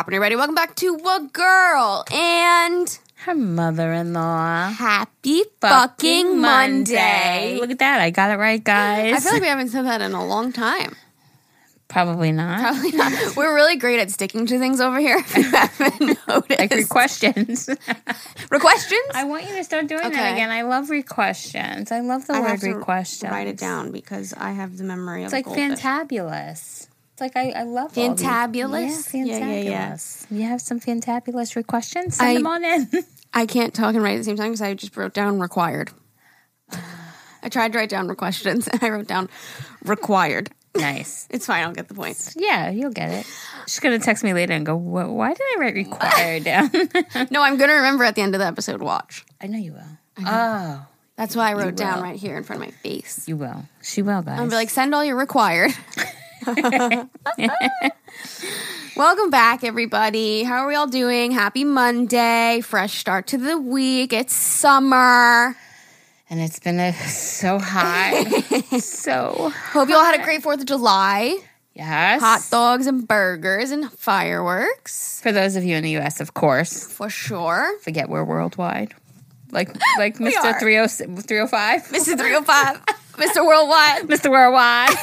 popping everybody. Welcome back to A Girl and Her mother-in-law. Happy fucking Monday. Look at that. I got it right, guys. I feel like we haven't said that in a long time. Probably not. Probably not. We're really great at sticking to things over here. If you haven't noticed. Like questions. Questions? I want you to start doing Okay. that again. I love questions. I love the I word have to questions. Write it down because I have the memory It's of like a goldfish. fantabulous. Like I, I love Fantabulous? Yeah, Yeah, yeah, yeah. fantabulous. You have some fantabulous questions? Send I- them on in. I can't talk and write at the same time because I just wrote down required. I tried to write down questions and I wrote down required. nice. It's fine. I'll get the point. Yeah, you'll get it. She's gonna text me later and go, "Why did I write required down?" No, I'm going to remember at the end of the episode. Watch. I know you will. Oh, That's why I wrote down right here in front of my face. you will. She will, guys. I'll be like, send all your required. Welcome back, everybody. How are we all doing? Happy Monday. Fresh start to the week. It's summer. and it's been a, so hot, so Hope you all had a great 4th of July. yes. Hot dogs and burgers and fireworks. For those of you in the U.S., of course. For sure. Forget we're worldwide. Like like Mr. are. 306 305. Mr. 305. Mr. Worldwide. Mr. Worldwide.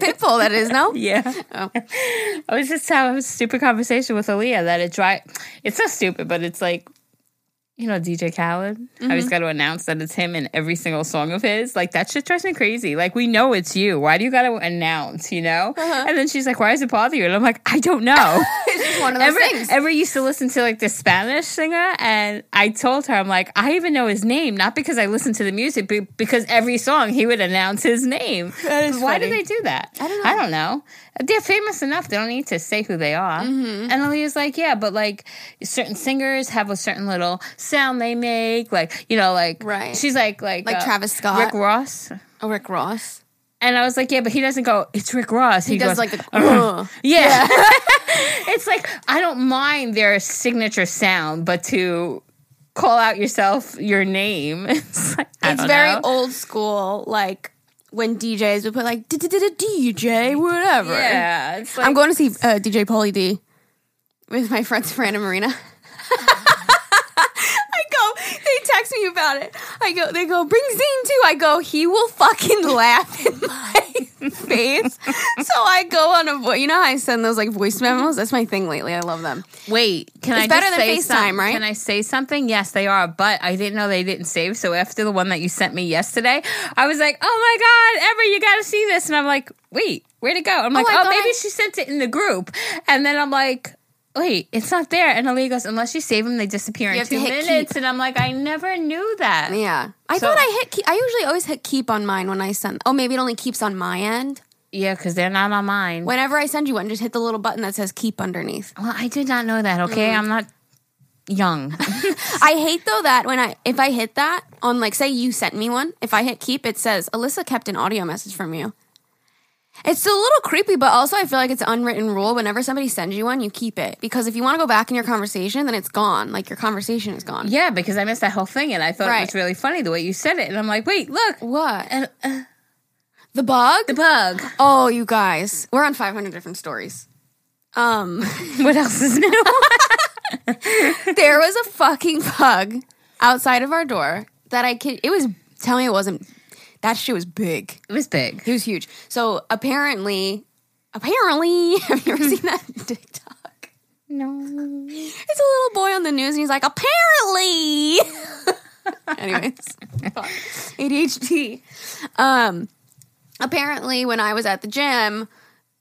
Pitbull, that is, no? yeah. Oh. I was just having a stupid conversation with Aaliyah that it dry. It's not stupid, but it's like, you know, DJ Khaled. How Mm-hmm. he's got to announce that it's him in every single song of his. Like that shit drives me crazy. Like we know it's you. Why do you got to announce? You know? Uh-huh. And then she's like, "Why does it bother you?" And I'm like, "I don't know." It's just one of those Ever, things. ever used to listen to like the Spanish singer, and I told her, I'm like, I even know his name, not because I listened to the music, but because every song he would announce his name. That is Why do they do that? I don't know. I don't know. They're famous enough; they don't need to say who they are. Mm-hmm. And Aaliyah's like, yeah, but like certain singers have a certain little sound they make, like you know, like Right. She's like like Like uh, Travis Scott. Rick Ross. Oh, Rick Ross. And I was like, yeah, but he doesn't go. It's Rick Ross. He, does goes, like the. uh, yeah. it's like I don't mind their signature sound, but to call out yourself your name, it's like it's very know. old school, like when DJs would put like DJ, whatever. Yeah, like I'm going to see uh, DJ Pauly D with my friends Fran and Marina. I go, they text me about it. I go, they go, bring Zane too. I go, he will fucking laugh in my face. So I go on a voice. You know how I send those like voice memos? That's my thing lately. I love them. Wait, can It's I better just than say FaceTime, something? right? Can I say something? Yes, they are, but I didn't know they didn't save. So after the one that you sent me yesterday, I was like, "Oh my god, Ever, you got to see this!" And I'm like, "Wait, where'd it go?" I'm oh like, I "Oh, maybe I- she sent it in the group," and then I'm like. Wait, it's not there. And Aaliyah goes, unless you save them, they disappear You in two minutes. keep. And I'm like, I never knew that. Yeah. I So- thought I hit keep. I usually always hit keep on mine when I send. Oh, maybe it only keeps on my end. Yeah, because they're not on mine. Whenever I send you one, just hit the little button that says keep underneath. Well, I did not know that. Okay, Mm. I'm not young. I hate though that when I if I hit that on like say you sent me one, if I hit keep, it says Alyssa kept an audio message from you. It's a little creepy, but also I feel like it's an unwritten rule. Whenever somebody sends you one, you keep it because if you want to go back in your conversation, then it's gone. Like your conversation is gone. yeah, because I missed that whole thing, and I thought it was really funny the way you said it. And I'm like, wait, look, What? and uh, The bug? the bug. oh, you guys, we're on 500 different stories. Um, What else is new? there was a fucking bug outside of our door that I could. It was. Tell me, it wasn't. That shit was big. it was big. It was huge. So apparently, apparently, have you ever seen that TikTok? No. It's a little boy on the news, and he's like, apparently. Anyways. ADHD. Um, apparently, when I was at the gym,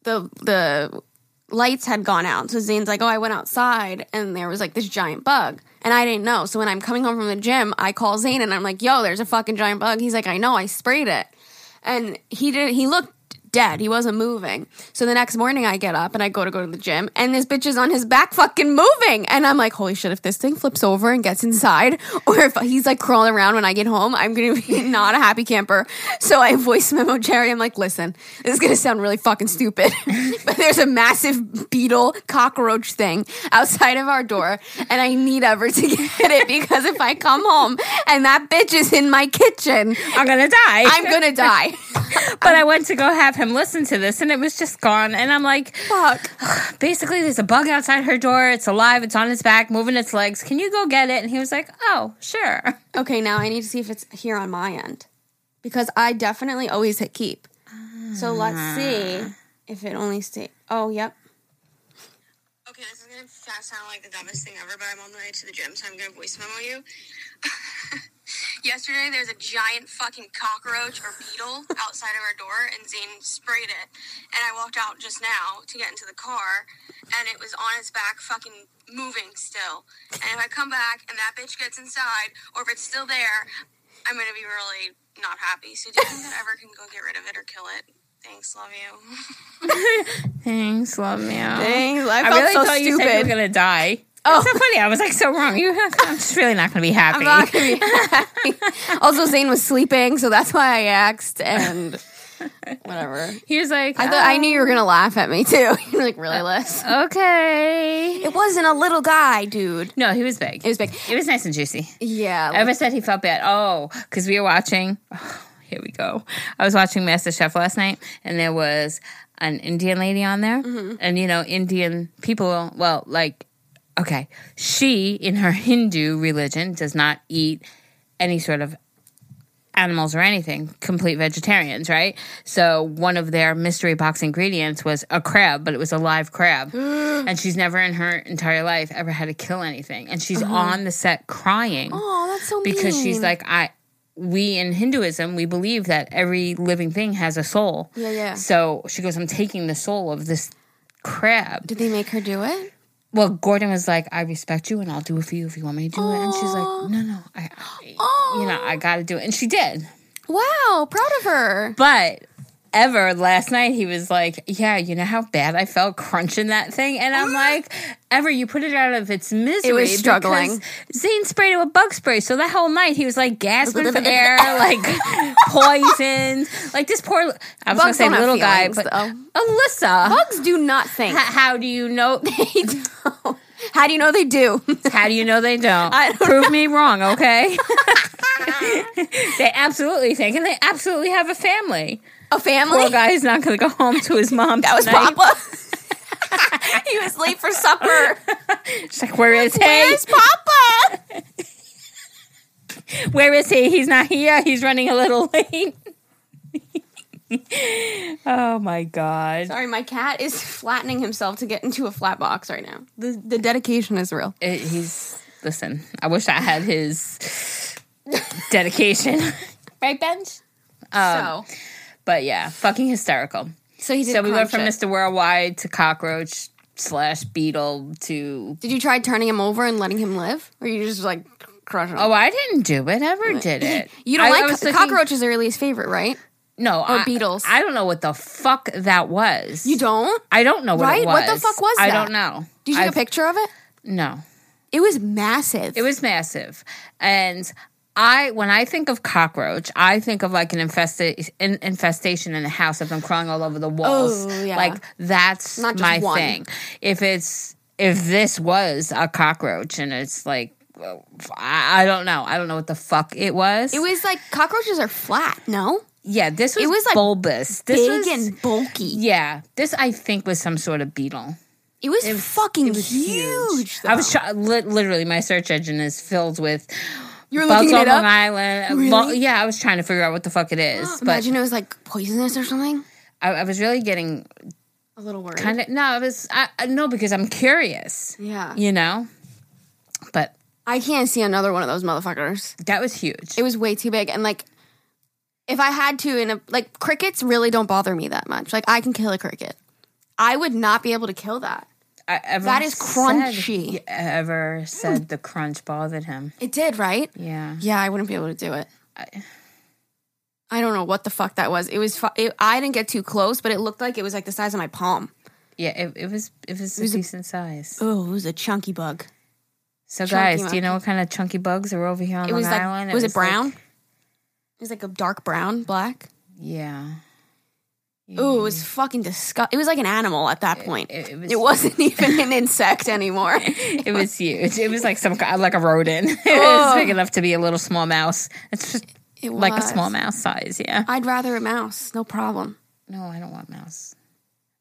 the the lights had gone out. So Zane's like, "Oh, I went outside, and there was like this giant bug." And I didn't know. So when I'm coming home from the gym, I call Zane and I'm like, "Yo, there's a fucking giant bug." He's like, "I know, I sprayed it." And he did he looked dead. He wasn't moving. So the next morning I get up and I go to go to the gym and this bitch is on his back fucking moving. And I'm like, holy shit, if this thing flips over and gets inside or if he's like crawling around when I get home, I'm going to be not a happy camper. So I voice memo Jerry. I'm like, listen, this is going to sound really fucking stupid, but there's a massive beetle cockroach thing outside of our door and I need ever to get it because if I come home and that bitch is in my kitchen, I'm gonna die. I'm gonna die. but I went to go have him listen to this, and it was just gone. And I'm like, Fuck. basically, there's a bug outside her door. It's alive. It's on its back, moving its legs. Can you go get it? And he was like, Oh, sure. Okay, now I need to see if it's here on my end. Because I definitely always hit keep. So let's see ah. if it only stay. Oh, yep. Okay, this is gonna sound like the dumbest thing ever, but I'm on the way to the gym, so I'm gonna voice memo you. Yesterday, there's a giant fucking cockroach or beetle outside of our door, and Zane sprayed it. And I walked out just now to get into the car, and it was on its back, fucking moving still. And if I come back and that bitch gets inside, or if it's still there, I'm gonna be really not happy. So do you think that ever can go get rid of it or kill it? Thanks, love you. Thanks, love me. Dang, I I felt really so thought you said you were gonna die. Oh. It's so funny. I was like so wrong. You, I'm just really not gonna be happy. I'm not gonna be happy. also, Zane was sleeping, so that's why I asked, and whatever. he was like, I thought I knew um, you were gonna laugh at me too. You're like, really, uh, Liz? "Oh, Okay. It wasn't a little guy, dude. No, he was big. It was big. It was nice and juicy. Yeah. Ever said he felt bad? Oh, because we were watching. Oh, here we go. I was watching Master Chef last night, and there was an Indian lady on there, mm-hmm. and you know, Indian people. Well, like, okay, she in her Hindu religion does not eat any sort of animals or anything, complete vegetarians, right? So one of their mystery box ingredients was a crab, but it was a live crab. and she's never in her entire life ever had to kill anything. And she's uh-huh. on the set crying oh, that's so because she's like, I we in Hinduism, we believe that every living thing has a soul. Yeah, yeah. So she goes, I'm taking the soul of this crab. Did they make her do it? Well, Gordon was like, I respect you and I'll do it for you if you want me to do it. And she's like, no, no, I, I you know, I got to do it. And she did. Wow, proud of her. But Ever last night, he was like, Yeah, you know how bad I felt crunching that thing? And I'm uh-huh. like, Ever, you put it out of its misery. It was struggling. Zane sprayed it with bug spray. So that whole night, he was like gasping for air, like poisoned. Like this poor, I was going to say little guy, but though. Alyssa. Bugs do not think. h- how do you know? They don't. How do you know they do? How do you know they don't? Don't Prove me wrong, okay? they absolutely think, and they absolutely have a family. A family? Poor guy is not going to go home to his mom. That was tonight. Papa. he was late for supper. She's like, where is he? Where's Papa? Where is he? He's not here. He's running a little late. oh my god! Sorry, my cat is flattening himself to get into a flat box right now. The, the dedication is real. It- he's listen. I wish I had his dedication. right, bench. Um, so, But yeah, fucking hysterical. so he did. So we went from. Mr. Worldwide to cockroach slash beetle to. Did you try turning him over and letting him live, or you just like crush him? Oh, I didn't do it. Ever did it? you don't I- I like co- cockroaches are Lily's favorite, right? No, or I- beetles? I don't know what the fuck that was. You don't? I don't know what Right? it was. What the fuck was that? I don't know. Did you take I've- a picture of it? No. It was massive. It was massive. And I when I think of cockroach, I think of like an infesta- in, infestation in a house of them crawling all over the walls. Oh, yeah. Like that's Not my one. thing. If it's if this was a cockroach and it's like I, I don't know. I don't know what the fuck it was. It was like cockroaches are flat. No, yeah, this was, it was, like, bulbous. This big was, and bulky. yeah, this I think was some sort of beetle. It was, It was fucking it was huge. I was li- literally my search engine is filled with you were looking on it Long up. Island. Really? Lo- yeah, I was trying to figure out what the fuck it is, but Imagine it was like poisonous or something. I, I was really getting A little worried. kind of no. I was I, I- no because I'm curious, yeah. you know. But I can't see another one of those motherfuckers. that was huge. It was way too big, and like, if I had to, in a like crickets really don't bother me that much. Like I can kill a cricket. I would not be able to kill that. I, ever that is crunchy. you ever said the crunch bothered him? It did, right? Yeah. Yeah, I wouldn't be able to do it. I- I don't know what the fuck that was. It was. Fu- it, I didn't get too close, but it looked like it was like the size of my palm. Yeah, it, it was it was a was a- decent size. Oh, it was a chunky bug. So chunky guys, do you know what kind of chunky bugs are over here on It Long was like. Island? was it like- brown? it was like a dark brown, black. yeah. Oh, it was mm. fucking disgusting. It was like an animal at that point. it- it was- it wasn't even an insect anymore. It was huge. It was like some like a rodent. it Oh. was big enough to be a little small mouse. It's just It like a small mouse size. Yeah. I'd rather a mouse. No problem. No, I don't want mouse.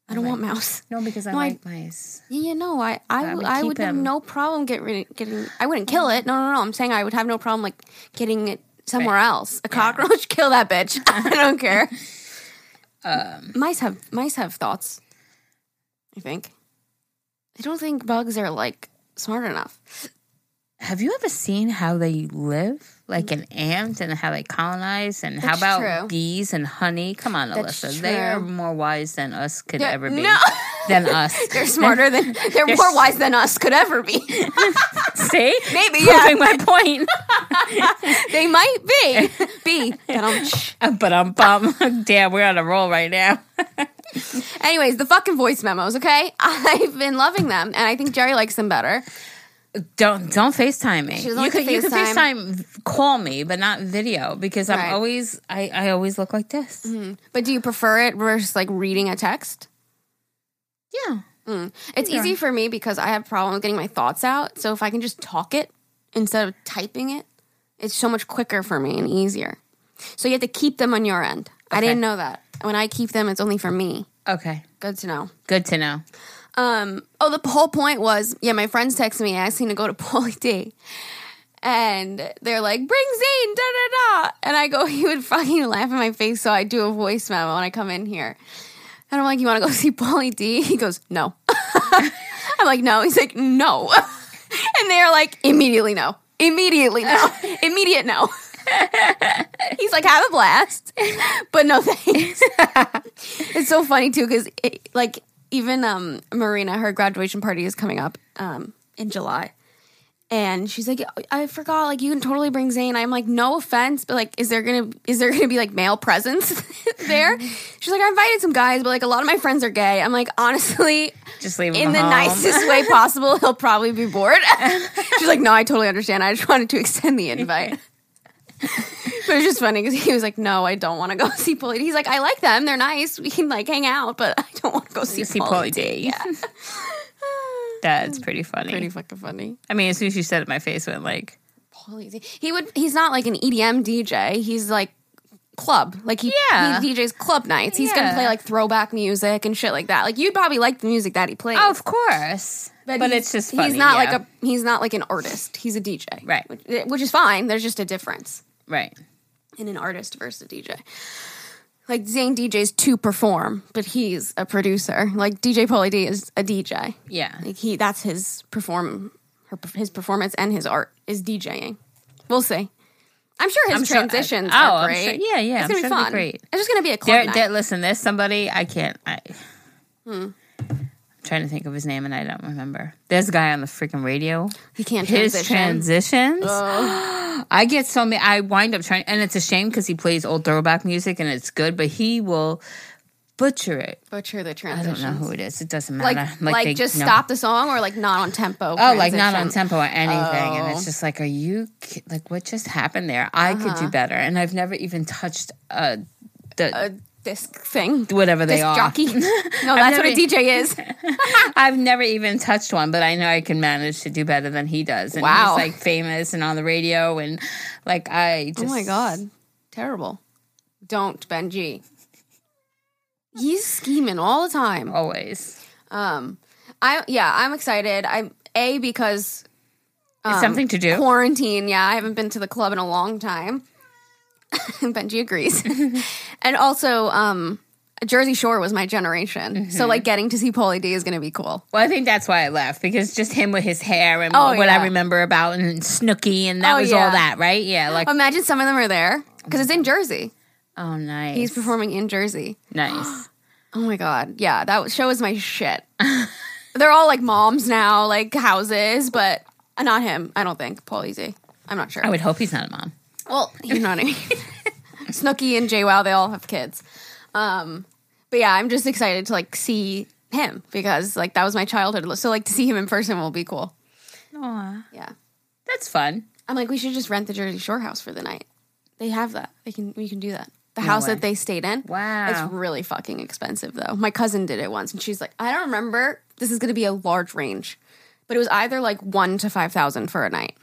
I don't want mouse. No, because I No, I- like mice. Yeah, yeah, no, I, I, I would, I would have no problem get rid getting. I wouldn't kill it. No, no, no. I'm saying I would have no problem like getting it somewhere else. A cockroach, kill that bitch. I don't care. Um, mice have mice have thoughts. I think. I don't think bugs are like smart enough. Have you ever seen how they live, like an ant, and how they colonize, and how about true. bees and honey? Come on, That's Alyssa, they are more wise than us could Yeah, ever be. no. Than us. They're smarter than they're more wise than us could ever be. See, Maybe, yeah. proving my point. they might be. Be. But I'm bum. Damn, we're on a roll right now. Anyways, the fucking voice memos. Okay, I've been loving them, and I think Jerry likes them better. Don't don't FaceTime me. You could you could FaceTime. Call me, but not video because I'm always I, I always look like this. But do you prefer it versus like reading a text? Yeah. Mm. It's easy for me because I have problems getting my thoughts out. So if I can just talk it instead of typing it, it's so much quicker for me and easier. So you have to keep them on your end. I didn't know that. When I keep them, it's only for me. Okay. Good to know. Good to know. Um, oh, the whole point was, yeah, my friends texted me asking to go to Pauly D. And they're like, bring Zane, da da da. And I go, he would fucking laugh in my face. So I do a voice memo when I come in here. And I'm like, you want to go see Pauly D? He goes, no. I'm like, no. He's like, no. and they're like, immediately no. Immediately no. Immediate no. He's like, have a blast, but no thanks. it's so funny too because like even um Marina, her graduation party is coming up um in July. And she's like, I forgot, like you can totally bring Zane. I'm like, no offense, but like, is there gonna is there gonna be like male presence there? She's like, I invited some guys, but like a lot of my friends are gay. I'm like, honestly, Just leave in the home. nicest way possible, he'll probably be bored. she's like, no, I totally understand. I just wanted to extend the invite. but it was just funny because he was like, "No, I don't want to go see Pauly." D." He's like, "I like them; they're nice. We can like hang out, but I don't want to go see, see Pauly D." D. Yeah, That's pretty funny. pretty fucking funny. I mean, as soon as you said it, my face went like, Pauly D. He would. He's not like an EDM DJ. He's like club. Like he, Yeah. he DJs club nights. He's gonna play like throwback music and shit like that. Like you'd probably like the music that he plays. "Of course," but, he's- it's just funny. he's not yeah. like a he's not like an artist. He's a DJ, Right. Which, which is fine. There's just a difference. Right. in an artist versus a DJ. Like Zane DJs to perform, but he's a producer. Like DJ Pauly D is a DJ. Yeah, Like he, that's his perform, her, his performance and his art is DJing. We'll see. I'm sure his I'm sure- transitions oh, are great. sure- yeah, yeah, It's I'm gonna sure be it'll be fun. great. It's just gonna be a club there, there, listen, there's somebody I can't. I, Hmm. Trying to think of his name and I don't remember. There's a guy on the freaking radio. he can't His transition. transitions. I get so many. I wind up trying, and it's a shame because he plays old throwback music and it's good, but he will butcher it. Butcher the transitions. I don't know who it is. It doesn't Like, matter. like, they- just no. stop the song or like not on tempo. Oh, like not on tempo or anything, and Oh. it's just like, are you like what just happened there? I could Uh-huh. do better, and I've never even touched uh the A disc thing. whatever they Disc are. jockey. No, that's what a DJ is. I've never even touched one, but I know I can manage to do better than he does. And Wow. he's like famous and on the radio, and like I just Oh my god, terrible! Don't Benji. He's scheming all the time. always Um, I yeah, I'm excited. I'm a because it's something to do. quarantine. Yeah, I haven't been to the club in a long time. Benji agrees, and also um, Jersey Shore was my generation. Mm-hmm. So like getting to see Pauly D is going to be cool. Well, I think that's why I left because just him with his hair and Oh, what yeah. I remember about and Snooki and that Oh, was yeah. all that, right? Yeah, like Imagine some of them are there because it's in Jersey. oh, nice. He's performing in Jersey. nice. Oh my god, yeah, that show is my shit. They're all like moms now, like houses, but not him. I don't think Pauly D. I'm not sure. I would hope he's not a mom. Well, you know what I mean. Snooki and JWoww, they all have kids. Um, but yeah, I'm just excited to like see him because like that was my childhood. So like to see him in person will be cool. Aw, Yeah, that's fun. I'm like we should just rent the Jersey Shore house for the night. They have that. They can. We can do that. The house way. that they stayed in. Wow. It's really fucking expensive though. My cousin did it once and she's like, I don't remember. This is going to be a large range, but it was either like one to 5,000 for a night.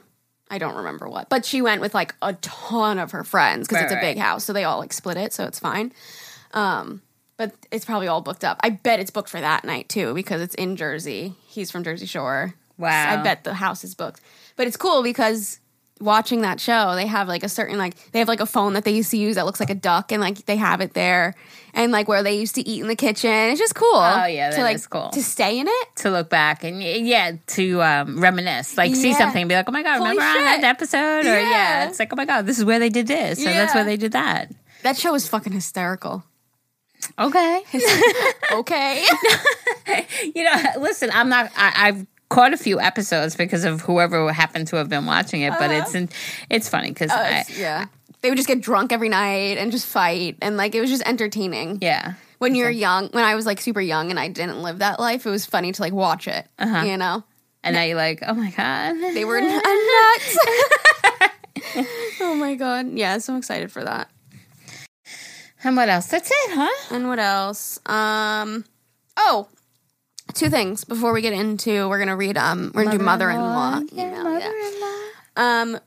I don't remember what, but she went with like a ton of her friends because Right, it's a right. big house, so they all like split it, so it's fine. Um, but it's probably all booked up. I bet it's booked for that night too because it's in Jersey. He's from Jersey Shore. Wow. I bet the house is booked. But it's cool because watching that show, they have like a certain like they have like a phone that they used to use that looks like a duck, and like they have it there, and like where they used to eat in the kitchen. It's just cool. Oh, yeah, to like is cool. to stay in it. to look back and yeah, to um, reminisce, like see something and be like, oh my god, Holy remember on that shit. episode? Or yeah. Yeah. it's like, oh my god, this is where they did this, so that's where they did that. That show was fucking hysterical. Okay, Okay. you know, listen, I'm not. I, I've caught a few episodes because of whoever happened to have been watching it, but it's in, it's funny because Uh, yeah. They would just get drunk every night and just fight. And like, it was just entertaining. yeah. When you're young, when I was like super young and I didn't live that life, it was funny to like watch it. Uh-huh. You know? And now you're like, oh my god, They were nuts. oh my God. Yeah, so I'm excited for that. And what else? That's it, huh? And what else? Um, oh, two things before we get into, we're going to read, um, we're going to do mother-in-law. Yeah, email, mother-in-law. Um,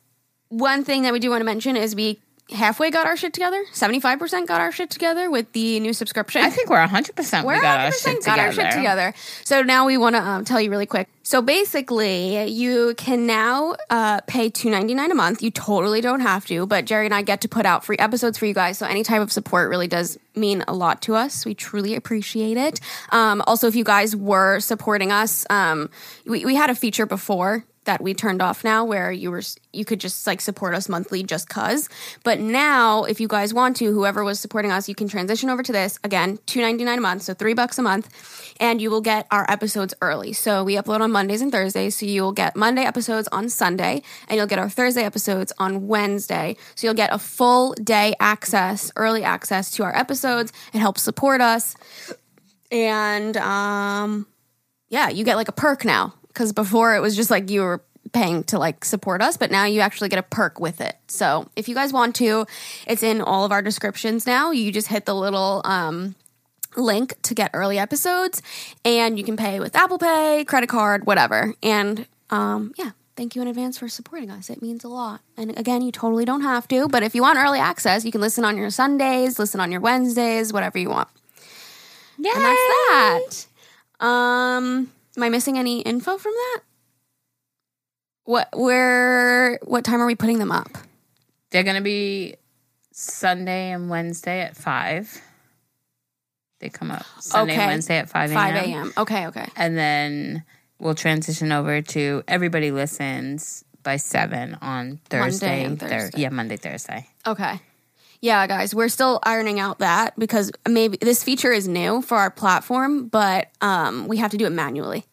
one thing that we do want to mention is we halfway got our shit together. Seventy five percent got our shit together with the new subscription. I think we're 100. percent We're We got our 100% shit got together. our shit together. So now we want to um, tell you really quick. So basically, you can now uh, pay two ninety nine a month. You totally don't have to, but Jerry and I get to put out free episodes for you guys. So any type of support really does mean a lot to us. We truly appreciate it. Um, also, if you guys were supporting us, um, we, we had a feature before that we turned off now where you were you could just like support us monthly just cuz but now if you guys want to whoever was supporting us you can transition over to this. Again 2.99 a month so 3 bucks a month and you will get our episodes early. So we upload on Mondays and Thursdays so you will get Monday episodes on Sunday and you'll get our Thursday episodes on Wednesday. So you'll get a full day access early access to our episodes. It helps support us. And um yeah, you get like a perk now because before it was just like you were paying to like support us, but now you actually get a perk with it. So if you guys want to, it's in all of our descriptions now. You just hit the little um, link to get early episodes, and you can pay with Apple Pay, credit card, whatever. And um, yeah. Thank you in advance for supporting us. It means a lot. And again, you totally don't have to, but if you want early access, you can listen on your Sundays, listen on your Wednesdays, whatever you want. Yay! And that's that. Um, am I missing any info from that? What where what time are we putting them up? They're gonna be Sunday and Wednesday at five. They come up Sunday Okay. and Wednesday at five a.m. Five a.m. Okay, okay. and then we'll transition over to everybody listens by seven on Thursday. and Thur- Thursday. yeah, Monday, Thursday. Okay. Yeah, guys, we're still ironing out that because maybe this feature is new for our platform, but um, we have to do it manually.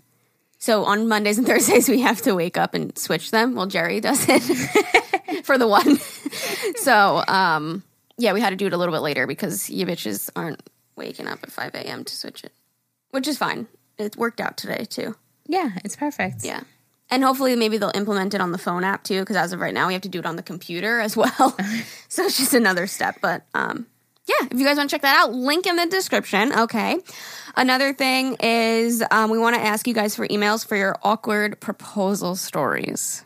So on Mondays and Thursdays, we have to wake up and switch them. Well, Jerry does it for the one. so um, yeah, we had to do it a little bit later because you bitches aren't waking up at 5 a.m. to switch it, which is fine. It worked out today, too. Yeah, it's perfect. Yeah. And hopefully, maybe they'll implement it on the phone app too, because as of right now, we have to do it on the computer as well. so it's just another step. But um, yeah, if you guys want to check that out, link in the description. Okay. Another thing is um, we want to ask you guys for emails for your awkward proposal stories,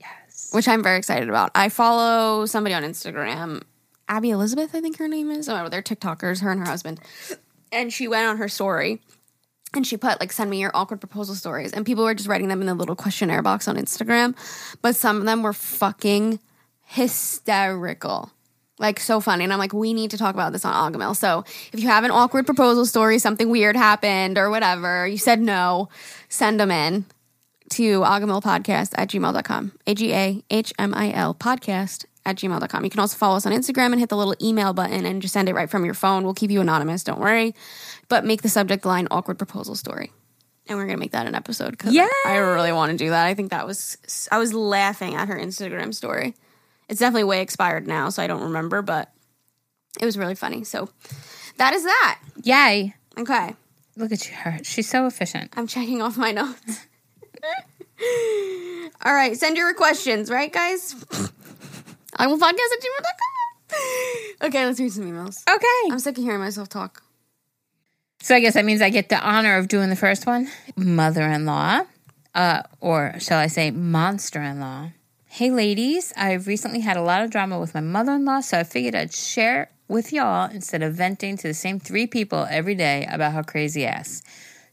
Yes. which I'm very excited about. I follow somebody on Instagram, Abby Elizabeth, I think her name is. Oh, they're TikTokers, her and her husband. And she went on her story and she put like send me your awkward proposal stories. And people were just writing them in the little questionnaire box on instagram. But some of them were fucking hysterical. Like so funny. And i'm like we need to talk about this on Agahmil. so if you have an awkward proposal story something weird happened or whatever you said no send them in to agahmilpodcast at gmail.com a-g-a-h-m-i-l podcast at gmail.com you can also follow us on instagram and hit the little email button and just send it right from your phone. We'll keep you anonymous. Don't worry but make the subject line awkward proposal story. And we're gonna make that an episode because Yay! I, I really want to do that. I think that was i was laughing at her instagram story. It's definitely way expired now so i don't remember but it was really funny. So that is that. Yay. okay. Look at you, her. She's so efficient. i'm checking off my notes. All right send your questions right guys? I will podcast at gmail.com okay let's read some emails. Okay. i'm sick of hearing myself talk So I guess that means I get the honor of doing the first one. Mother in law, uh, or shall I say, monster in law, Hey, ladies, I've recently had a lot of drama with my mother in law, so I figured I'd share with y'all instead of venting to the same three people every day about her crazy ass.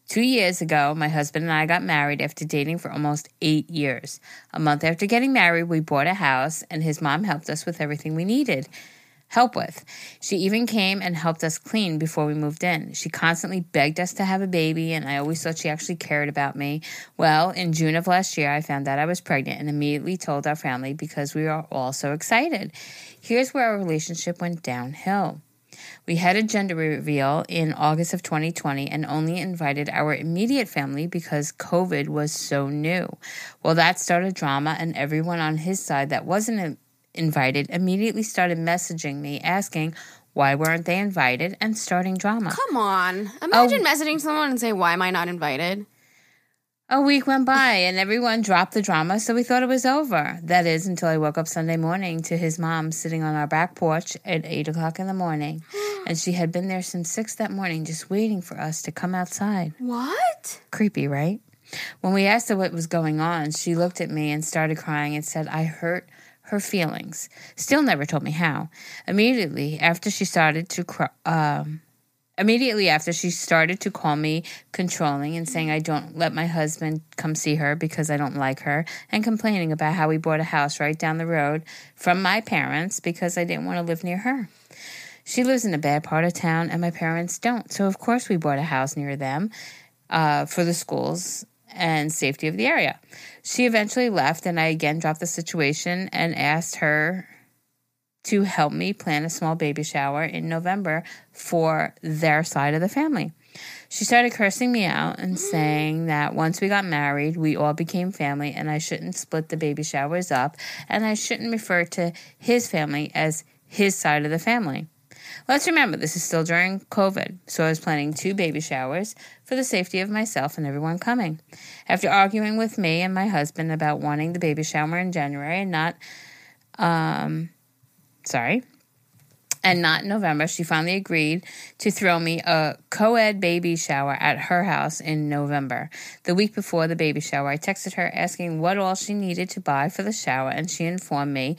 Two years ago, my husband and I got married after dating for almost eight years. A month after getting married, we bought a house, and his mom helped us with everything we needed help with. She even came and helped us clean before we moved in. She constantly begged us to have a baby, and I always thought she actually cared about me. Well, in June of last year, I found out I was pregnant and immediately told our family because we were all so excited. Here's where our relationship went downhill. We had a gender reveal in August of 2020 and only invited our immediate family because COVID was so new. Well, that started drama, and everyone on his side that wasn't invited immediately started messaging me asking why weren't they invited and starting drama. Come on. Imagine messaging someone and say, Why am I not invited? A week went by and everyone dropped the drama, so we thought it was over. That is until I woke up Sunday morning to his mom sitting on our back porch at 8 o'clock in the morning. and she had been there since 6 that morning, just waiting for us to come outside. What? Creepy, right? When we asked her what was going on, she looked at me and started crying and said, I hurt her feelings. Still never told me how. Immediately after she started to cry, um, immediately after she started to call me controlling and saying I don't let my husband come see her because I don't like her and complaining about how we bought a house right down the road from my parents because I didn't want to live near her. She lives in a bad part of town and my parents don't. So of course we bought a house near them uh, for the schools and safety of the area. She eventually left, and I again dropped the situation and asked her to help me plan a small baby shower in November for their side of the family. She started cursing me out and mm. saying that once we got married, we all became family and I shouldn't split the baby showers up and I shouldn't refer to his family as his side of the family. Let's remember this is still during COVID, so I was planning two baby showers for the safety of myself and everyone coming. After arguing with me and my husband about wanting the baby shower in January and not, um, sorry, and not in November, she finally agreed to throw me a co ed baby shower at her house in November. The week before the baby shower, I texted her asking what all she needed to buy for the shower, and she informed me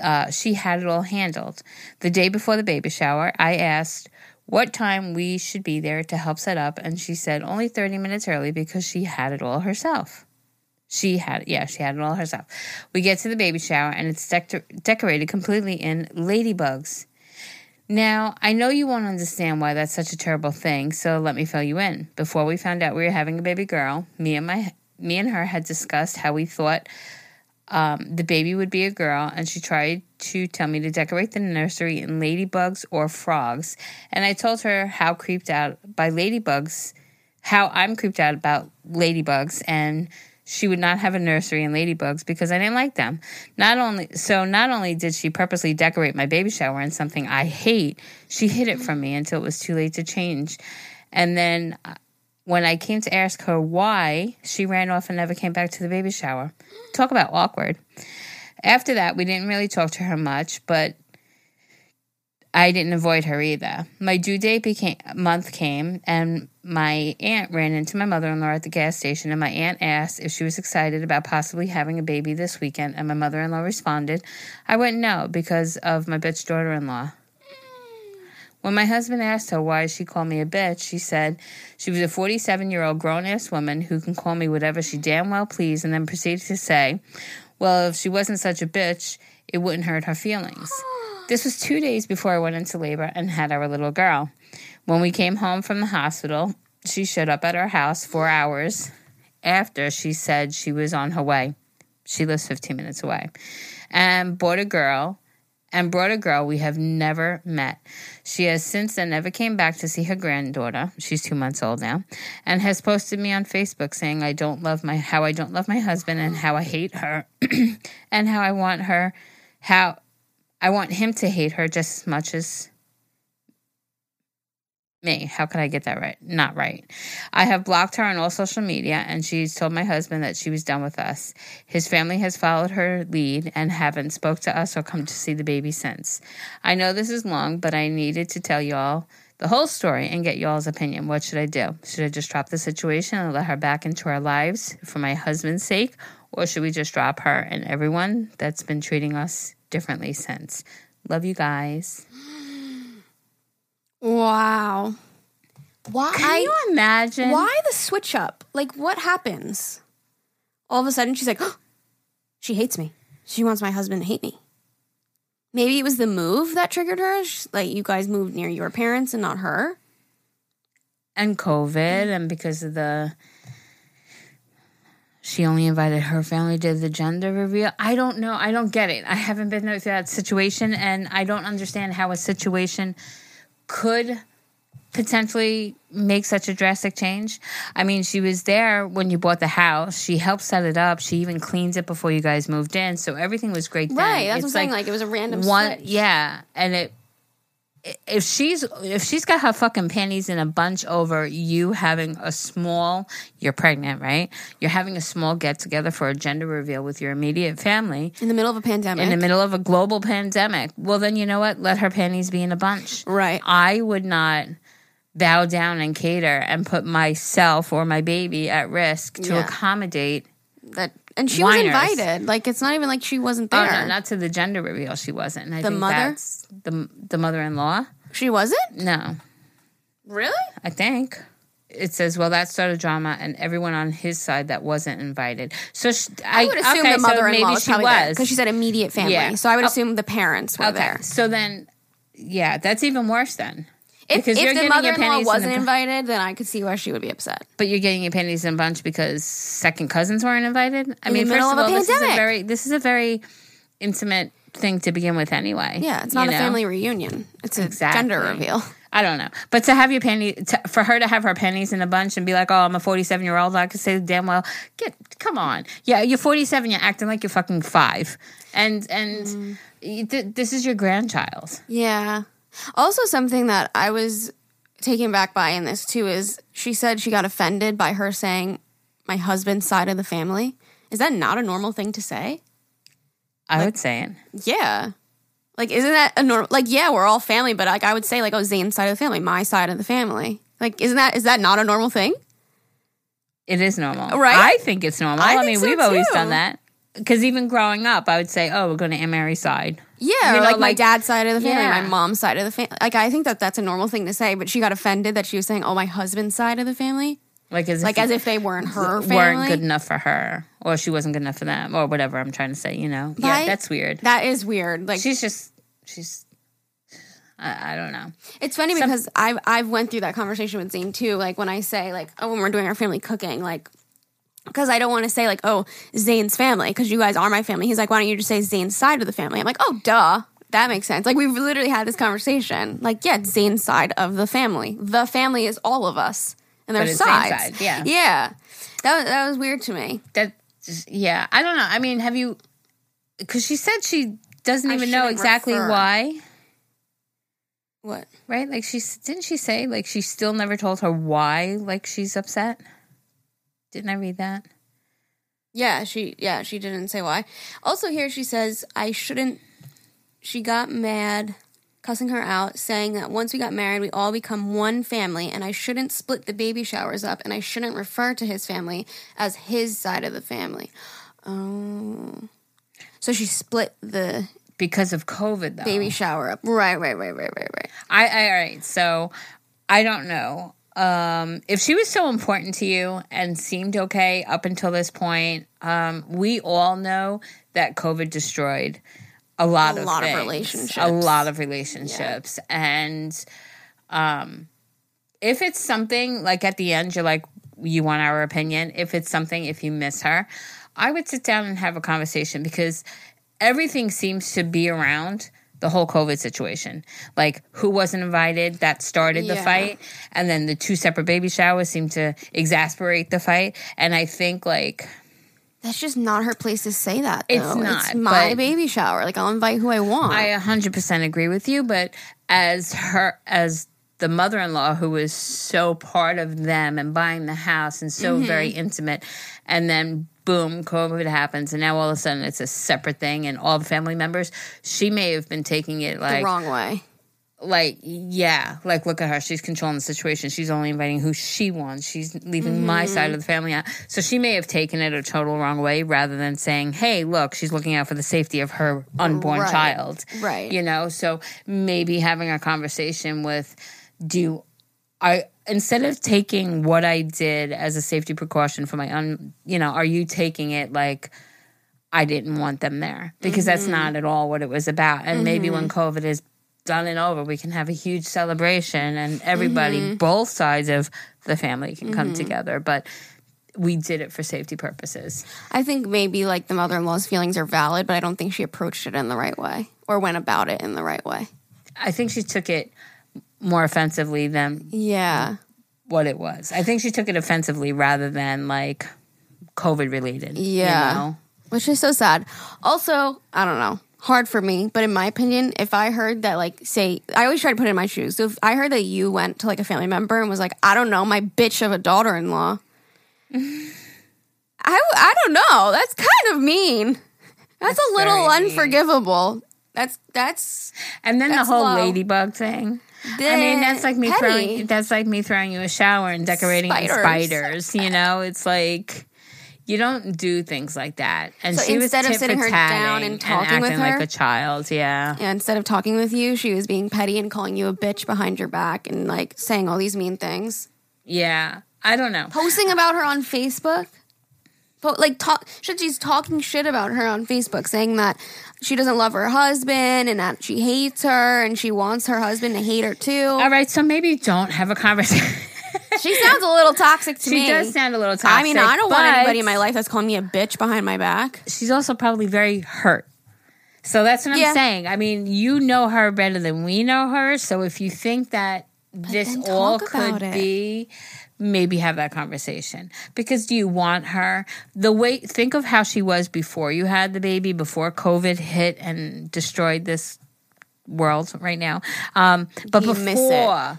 uh, she had it all handled. The day before the baby shower, I asked what time we should be there to help set up, and she said only 30 minutes early because she had it all herself. She had, yeah, she had it all herself. We get to the baby shower, and it's decorated completely in ladybugs. Now, I know you won't understand why that's such a terrible thing, so let me fill you in. Before we found out we were having a baby girl, me and my me and her had discussed how we thought um, the baby would be a girl, and she tried to tell me to decorate the nursery in ladybugs or frogs. And I told her how creeped out by ladybugs, how I'm creeped out about ladybugs, and she would not have a nursery in ladybugs because I didn't like them. Not only so, not only did she purposely decorate my baby shower in something I hate, she hid it from me until it was too late to change. And then uh, when I came to ask her why, she ran off and never came back to the baby shower. Talk about awkward. After that, we didn't really talk to her much, but I didn't avoid her either. My due date became month came, and my aunt ran into my mother in law at the gas station, and my aunt asked if she was excited about possibly having a baby this weekend, and my mother in law responded, "I wouldn't know because of my bitch daughter in law." When my husband asked her why she called me a bitch, she said she was a 47 year old grown ass woman who can call me whatever she damn well pleased, and then proceeded to say, Well, if she wasn't such a bitch, it wouldn't hurt her feelings. This was two days before I went into labor and had our little girl. When we came home from the hospital, she showed up at our house four hours after she said she was on her way. She lives 15 minutes away. And bought a girl and brought a girl we have never met. She has since then never came back to see her granddaughter. She's two months old now, and has posted me on Facebook saying I don't love my how I don't love my husband and how I hate her, and how I want her, how I want him to hate her just as much as me. How could I get that right? Not right. I have blocked her on all social media and she's told my husband that she was done with us. His family has followed her lead and haven't spoke to us or come to see the baby since. I know this is long, but I needed to tell y'all the whole story and get y'all's opinion. What should I do? Should I just drop the situation and let her back into our lives for my husband's sake? or should we just drop her and everyone that's been treating us differently since? Love you guys. Wow. Why? Can you imagine? Why the switch up? Like, what happens? All of a sudden, she's like, she hates me. She wants my husband to hate me. Maybe it was the move that triggered her. Like, you guys moved near your parents and not her. and COVID, and because of the, she only invited her family to the gender reveal. I don't know. I don't get it. I haven't been through that situation, and I don't understand how a situation could potentially make such a drastic change. I mean, she was there when you bought the house. She helped set it up. She even cleaned it before you guys moved in, so everything was great. Then. Right. That's what I'm It's saying. Like, it was a random one switch. yeah and it if she's if she's got her fucking panties in a bunch over you having a small you're pregnant right you're having a small get together for a gender reveal with your immediate family In the middle of a pandemic. in the middle of a global pandemic well then you know what let her panties be in a bunch Right. i would not bow down and cater and put myself or my baby at risk to Yeah. accommodate that and she Whiners. was invited. Like, it's not even like she wasn't oh there. no not to the gender reveal she wasn't and I The think mother? that's the the mother-in-law she wasn't? no Really? I think. It says, well, that started drama, and everyone on his side that wasn't invited. So sh I, I would assume okay, the mother in law maybe was was because she said immediate family. Yeah. So I would Oh. assume the parents were okay. there. So then, yeah, that's even worse then. If, Because if the mother in law wasn't invited, then I could see why she would be upset. But you're getting your panties in a bunch because second cousins weren't invited. I In mean, first of all, this is a very this is a very intimate thing to begin with, anyway. Yeah, it's not a know? family reunion. It's a Exactly. gender reveal. I don't know, but to have your panties, to, for her to have her panties in a bunch and be like, "Oh, I'm a 47 year old," I could say damn well, get come on, yeah, you're 47, you're acting like you're fucking five, and and Mm. th- this is your grandchild. Yeah. Also, something that I was taken back by in this too is she said she got offended by her saying my husband's side of the family. Is that not a normal thing to say? I would say it. Yeah. Like, isn't that a normal? Like, yeah, we're all family, but like, I would say like, oh, Zane's side of the family, my side of the family. Like, isn't that is that not a normal thing? It is normal, Right? I think it's normal. I I, mean, so, we've always done that. Because even growing up, I would say, "Oh, we're going to Mary's side." Yeah, You know, like, my like- dad's side of the family, Yeah. my mom's side of the family. Like, I think that that's a normal thing to say, but she got offended that she was saying, oh, my husband's side of the family, Like as like if as if they weren't her family. weren't good enough for her, or she wasn't good enough for them, or whatever. I'm trying to say, you know, Right? yeah, that's weird. That is weird. Like, she's just she's I, I don't know. It's funny because I've I've went through that conversation with Zane too. Like when I say like, oh, when we're doing our family cooking, like because I don't want to say like, oh, Zane's family because you guys are my family. He's like, why don't you just say Zane's side of the family? I'm like, oh, duh, that makes sense. Like we've literally had this conversation. Like, yeah, Zane's side of the family. The family is all of us, and there's sides. side, yeah. yeah. That was, that was weird to me. That just, yeah, I don't know. I mean, have you? Because she said she doesn't I even know exactly refer. why, What? right? Like she didn't she say like she still never told her why like she's upset. Didn't I read that? Yeah, she yeah, she didn't say why. Also here she says I shouldn't she got mad cussing her out saying that once we got married we all become one family and I shouldn't split the baby showers up and I shouldn't refer to his family as his side of the family. Oh. So she split the Because of COVID, though. baby shower up. Right, right, right, right, right, right. I, I all right. So I don't know. Um, if she was so important to you and seemed okay up until this point, um, we all know that COVID destroyed a lot A of lot of relationships. a lot of relationships, and um, if it's something like at the end, you're like, you want our opinion. If it's something, if you miss her, I would sit down and have a conversation because everything seems to be around the whole COVID situation. Like who wasn't invited, that started the Yeah. fight. And then the two separate baby showers seemed to exasperate the fight. And I think like That's just not her place to say that. It's not, It's my baby shower. Like I'll invite who I want. I 100% agree with you, but as her as the mother-in-law who was so part of them and buying the house and so mm-hmm. very intimate and then boom covid happens and now all of a sudden it's a separate thing and all the family members she may have been taking it the like wrong way. like yeah like look at her she's controlling the situation she's only inviting who she wants she's leaving my Mm-hmm. side of the family out so she may have taken it a total wrong way rather than saying hey look she's looking out for the safety of her unborn Right. child Right. you know so maybe having a conversation with do you, i instead of taking what i did as a safety precaution for my own, you know are you taking it like I didn't want them there because that's Mm-hmm. not at all what it was about. And maybe when COVID is done and over, we can have a huge celebration and everybody, Mm-hmm. both sides of the family can come together. But we did it for safety purposes. I think maybe like the mother in law's feelings are valid, but I don't think she approached it in the right way or went about it in the right way. I think she took it more offensively than Yeah. what it was. I think she took it offensively rather than like COVID related. Yeah. You know? Which is so sad. Also, I don't know. Hard for me, but in my opinion, if I heard that, like, say, I always try to put it in my shoes. So if I heard that you went to like a family member and was like, I don't know, my bitch of a daughter in law, I, I don't know. That's kind of mean. That's, a little very mean. unforgivable. That's, that's, And then That's the whole low. ladybug thing. I mean, that's like me petty. throwing. That's like me throwing you a shower and decorating Spiders. spiders. You know, it's like you don't do things like that. And So she was instead of sitting her down and talking with acting like her? a child. Yeah, Yeah, instead of talking with you, she was being petty and calling you a bitch behind your back and like saying all these mean things. yeah. I don't know. Posting about her on Facebook. Po- like talk she's talking shit about her on Facebook saying that she doesn't love her husband and that she hates her and she wants her husband to hate her too. All right, so maybe don't have a conversation. She sounds a little toxic to she me. She does sound a little toxic. I mean, I don't want anybody in my life that's calling me a bitch behind my back. She's also probably very hurt. So that's what Yeah. I'm saying. I mean, you know her better than we know her. So if you think that this all could it. be, maybe have that conversation. Because do you want her the way? Think of how she was before you had the baby, before COVID hit and destroyed this world right now. Um, but Do you before.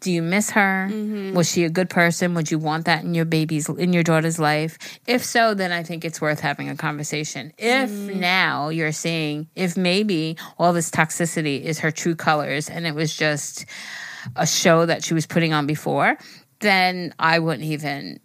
Do you miss her? Was she a good person? Would you want that in your baby's in your daughter's life? If so, then I think it's worth having a conversation. If now you're seeing if maybe all this toxicity is her true colors and it was just a show that she was putting on before, then I wouldn't even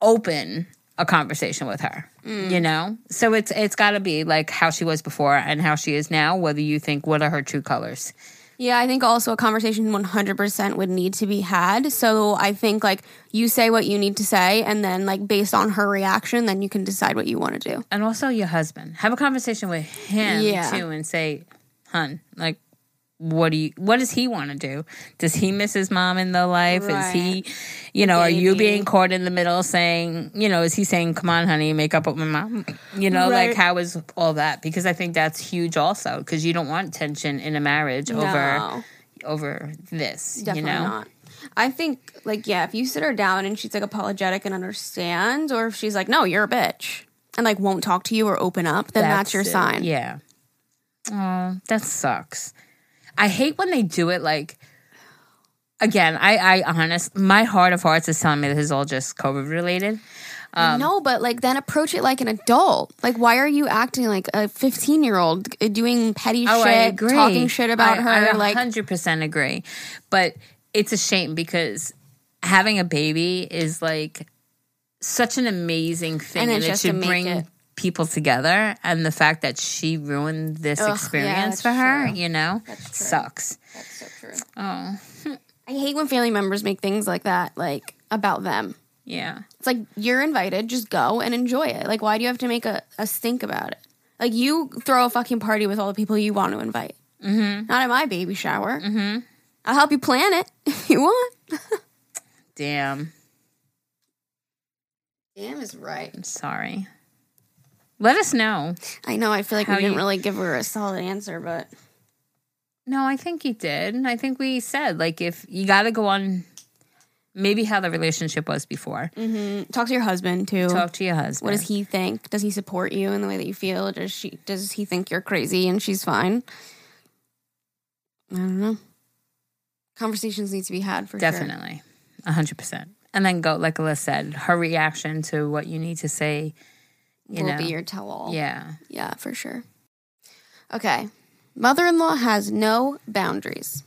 open a conversation with her. Mm. You know? So it's it's got to be like how she was before and how she is now whether you think what are her true colors. Yeah, I think also a conversation 100% would need to be had. So I think like you say what you need to say and then like based on her reaction then you can decide what you want to do. and also your husband. Have a conversation with him Yeah. too, and say, "Hun, like, what do you? What does he want to do? Does he miss his mom in the life? Is he, you know, are you being caught in the middle, saying, you know, is he saying, "Come on, honey, make up with my mom"? You know, Right. like how is all that? Because I think that's huge, also, because you don't want tension in a marriage over No. over this. Definitely you know, not. I think like yeah, if you sit her down and she's like apologetic and understands, or if she's like, no, you're a bitch, and like won't talk to you or open up, then that's, your it. sign. Yeah. Oh, that sucks. I hate when they do it like again, I I honest my heart of hearts is telling me this is all just COVID related. Um, no, but like then approach it like an adult. Like, why are you acting like a 15 year old doing petty Oh, shit, I agree. talking shit about I, her? I like, 100% agree. But it's a shame because having a baby is like such an amazing thing And and, it should bring it- people together and the fact that she ruined this Ugh, experience that's for her, true. you know, sucks. that's so true. Oh, I hate when family members make things like that, like about them. yeah. It's like you're invited, just go and enjoy it. Like, why do you have to make a, a stink about it? Like, you throw a fucking party with all the people you want to invite. Mm-hmm. Not at my baby shower. Mm-hmm. I'll help you plan it if you want. Damn. Damn is right. I'm sorry. Let us know. I know. I feel like we didn't you- really give her a solid answer, but No, I think you did. I think we said like if you got to go on, maybe how the relationship was before. Mm-hmm. talk to your husband too. Talk to your husband. What does he think? Does he support you in the way that you feel? Does she? Does he think you're crazy and she's fine? I don't know. Conversations need to be had for sure. Definitely, a hundred percent. And then go like Alyssa said, her reaction to what you need to say. You Will know, be your tell all. yeah. Yeah, for sure. Okay. Mother in law has no boundaries.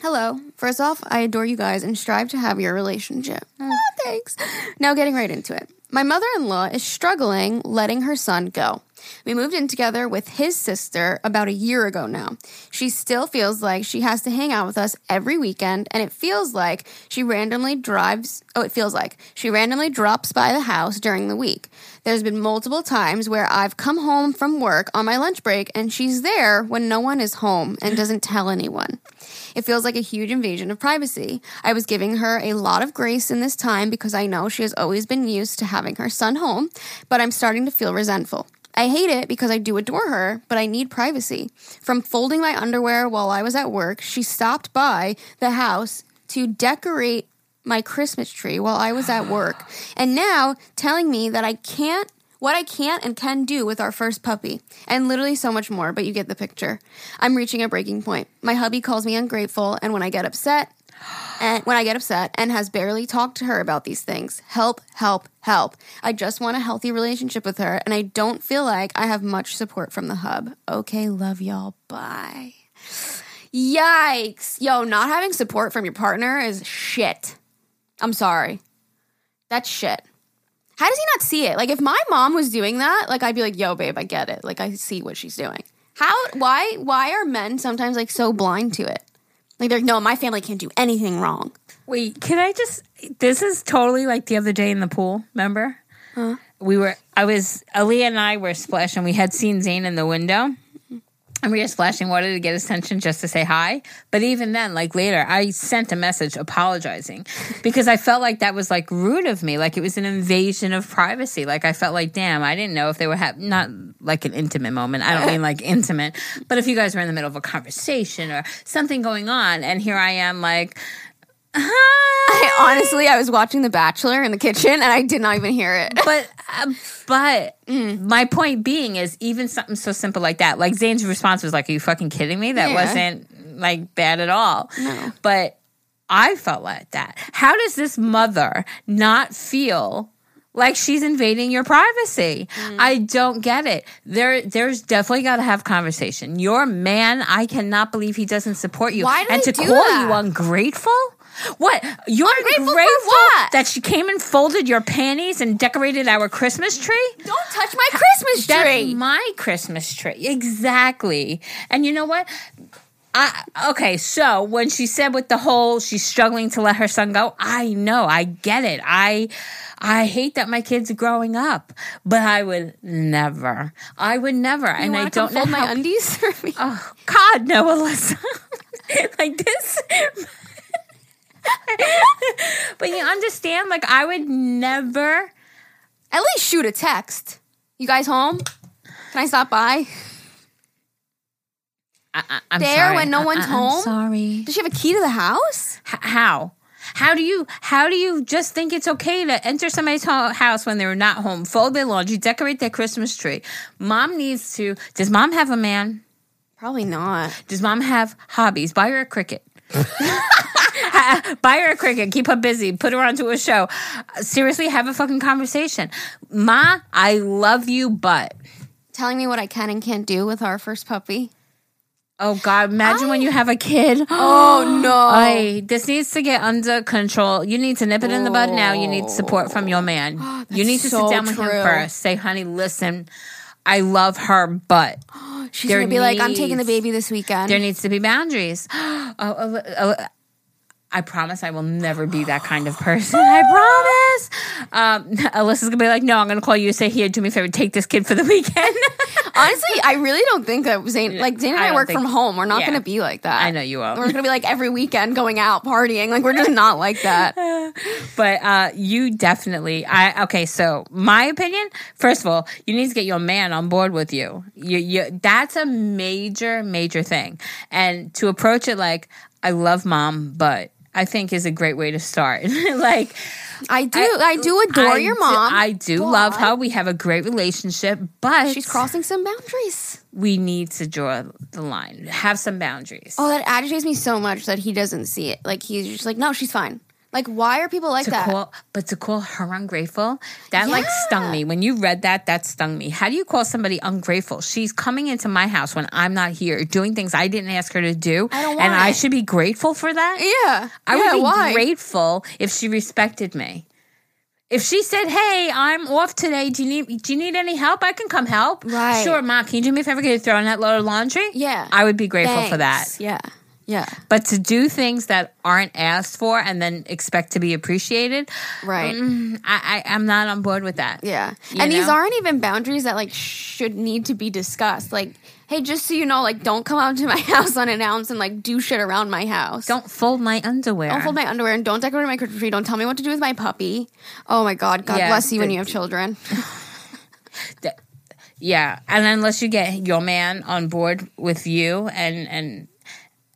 Hello. First off, I adore you guys and strive to have your relationship. Oh, thanks. Now, getting right into it. My mother in law is struggling letting her son go. We moved in together with his sister about a year ago now. She still feels like she has to hang out with us every weekend, and it feels like she randomly drives. Oh, it feels like she randomly drops by the house during the week. There's been multiple times where I've come home from work on my lunch break, and she's there when no one is home and doesn't tell anyone. It feels like a huge invasion of privacy. I was giving her a lot of grace in this time because I know she has always been used to having her son home, but I'm starting to feel resentful. I hate it because I do adore her, but I need privacy. From folding my underwear while I was at work, she stopped by the house to decorate my Christmas tree while I was at work. And now telling me that I can't what I can't and can do with our first puppy, and literally so much more, but you get the picture. I'm reaching a breaking point. My hubby calls me ungrateful, and when I get upset, and when I get upset and has barely talked to her about these things. Help, help, help. I just want a healthy relationship with her, and I don't feel like I have much support from the hub. Okay, love y'all. Bye. Yikes. Yo, not having support from your partner is shit. I'm sorry. That's shit. How does he not see it? Like, if my mom was doing that, like, I'd be like, yo, babe, I get it. Like, I see what she's doing. How, why, why are men sometimes like so blind to it? Like, they're like, no, my family can't do anything wrong. Wait, can I just? This is totally like the other day in the pool. Remember? Huh? We were. I was. Aaliyah and I were splashing. And we had seen Zane in the window, and we just splashing water to get his attention, just to say hi. But even then, like later, I sent a message apologizing because I felt like that was like rude of me. Like it was an invasion of privacy. Like I felt like, damn, I didn't know if they were having not like an intimate moment. I don't mean like intimate, but if you guys were in the middle of a conversation or something going on, and here I am, like. I, honestly, I was watching The Bachelor in the kitchen and I did not even hear it. but uh, but my point being is even something so simple like that. Like Zane's response was like, "Are you fucking kidding me?" That Yeah. wasn't like bad at all. No. But I felt like that. How does this mother not feel? Like she's invading your privacy. Mm. I don't get it. There, there's definitely got to have conversation. Your man, I cannot believe he doesn't support you. Why do and to call that? you ungrateful? What? You're for what? that she came and folded your panties and decorated our Christmas tree? Don't touch my Christmas That's tree. my Christmas tree. Exactly. And you know what? I okay, so when she said with the whole she's struggling to let her son go, I know, I get it. I I hate that my kids are growing up, but I would never. I would never. You and I don't know fold how my undies for me. Oh God, no, Alyssa. like this. but you understand, like I would never. At least shoot a text. You guys home? Can I stop by? I, I'm There sorry. when no I- one's I- I'm home? sorry. Does she have a key to the house? H- how? How do you how do you just think it's okay to enter somebody's ho- house when they're not home, fold their laundry, decorate their Christmas tree? Mom needs to. Does mom have a man? Probably not. Does mom have hobbies? Buy her a Cricut. Buy her a Cricut. Keep her busy. Put her onto a show. Seriously, have a fucking conversation. Ma, I love you, but Telling me what I can and can't do with our first puppy. oh god, imagine when you have a kid. Oh no. Ay, this needs to get under control. You need to nip it in the bud now. You need support from your man. Oh, you need to so sit down with him first. Say, honey, listen, I love her, but She's gonna be like, I'm taking the baby this weekend. there needs to be boundaries. oh, oh, oh, I promise I will never be that kind of person. I promise. Um, Alyssa's gonna be like, no, I'm gonna call you and say, here, do me a favor, take this kid for the weekend. Honestly, I really don't think that Zane, like Zane and I I, work think- from home. We're not yeah. to be like that. I know you won't. We're to be like every weekend going out partying. Like we're just not like that. but uh, you definitely i okay so my opinion first of all you need to get your man on board with you you, you that's a major major thing and to approach it like i love mom but i think is a great way to start like I do. I, do adore I your do- mom. i do but love her we have a great relationship but She's crossing some boundaries. we need to draw the line have some boundaries Oh, that agitates me so much that he doesn't see it. Like he's just like, no, she's fine. Like, why are people like to that? call, but to call her ungrateful, that like stung me. When you read that, that stung me. How do you call somebody ungrateful? She's coming into my house when I'm not here, doing things I didn't ask her to do, I don't and want I should be grateful for that. yeah, I yeah, would be why? grateful if she respected me. If she said, "Hey, I'm off today. Do you need Do you need any help? I can come help." Right. Sure, mom. Can you do me a favor? Can you throw in that load of laundry? Yeah. I would be grateful for that. Yeah, yeah, But to do things that aren't asked for and then expect to be appreciated, right. mm, I, I I'm not on board with that. Yeah. And these aren't even boundaries that like should need to be discussed. Like, hey, just so you know, like don't come out to my house unannounced and like do shit around my house. Don't fold my underwear. Don't fold my underwear and don't decorate my Christmas tree. Don't tell me what to do with my puppy. Oh my god, God Yeah, bless you when you have children. Yeah, and unless you get your man on board with you and and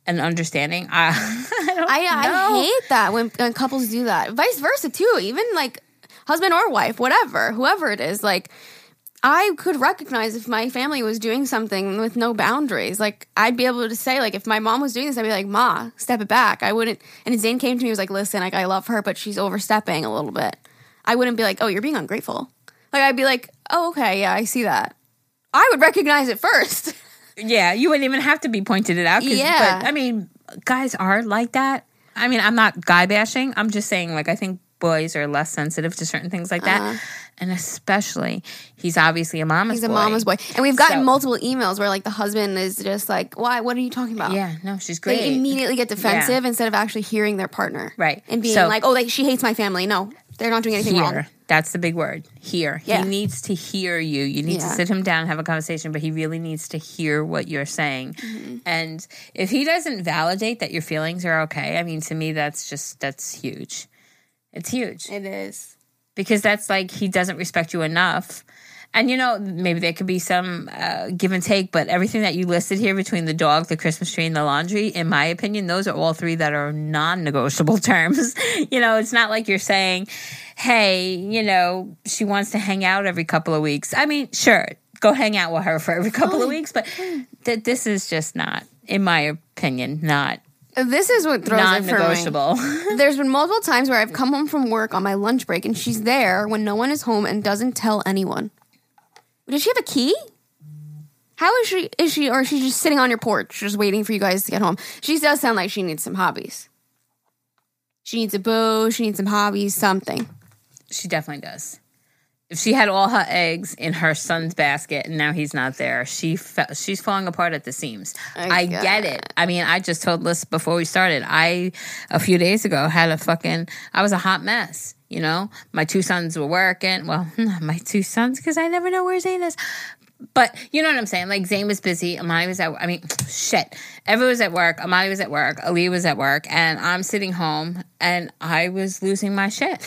and understanding, I I I I hate that when, when couples do that. Vice versa too. Even like husband or wife, whatever, whoever it is, like I could recognize if my family was doing something with no boundaries. Like I'd be able to say, like if my mom was doing this, I'd be like, "Ma, step it back." I wouldn't. And Zane came to me, he was like, "Listen, like I love her, but she's overstepping a little bit." I wouldn't be like, "Oh, you're being ungrateful." Like I'd be like, "Oh, okay, yeah, I see that." I would recognize it first. Yeah, you wouldn't even have to be pointed it out. Yeah. but I mean, guys are like that. I mean, I'm not guy bashing. I'm just saying, like, I think boys are less sensitive to certain things like that, and especially he's obviously a mama's. Uh-huh. He's a boy. mama's boy, and we've gotten So- multiple emails where like the husband is just like, "Why? What are you talking about?" Yeah, no, she's great. They immediately get defensive instead of actually hearing their partner, Right. And being So- like, "Oh, like she hates my family." No, they're not doing anything Hear. wrong. That's the big word. Hear. Yeah. He needs to hear you. You need to sit him down and have a conversation, but he really needs to hear what you're saying. Mm-hmm. And if he doesn't validate that your feelings are okay, I mean, to me, that's just, that's huge. It's huge It is. because that's like he doesn't respect you enough. And you know, maybe there could be some uh, give and take, but everything that you listed here between the dog, the Christmas tree, and the laundry, in my opinion, those are all three that are non negotiable terms. you know, it's not like you're saying, hey, you know, she wants to hang out every couple of weeks. I mean, sure, go hang out with her for every couple of weeks, but th- this is just not, in my opinion, not This is what throws non it for me. There's been multiple times where I've come home from work on my lunch break and she's there when no one is home and doesn't tell anyone. Does she have a key? How is she? Is she or is she just sitting on your porch, just waiting for you guys to get home? She does sound like she needs some hobbies. She needs a bow. She needs some hobbies. Something. She definitely does. If she had all her eggs in her son's basket and now he's not there, she fe- she's falling apart at the seams. I I, get get it. I mean, I just told Liz before we started. I a few days ago had a fucking. I was a hot mess. You know, my two sons were working. Well, not my two sons because I never know where Zane is. But you know what I'm saying? Like Zane was busy, Amani was at. I mean, shit. Everyone was at work. Amani was at work. Ali was at work, and I'm sitting home, and I was losing my shit.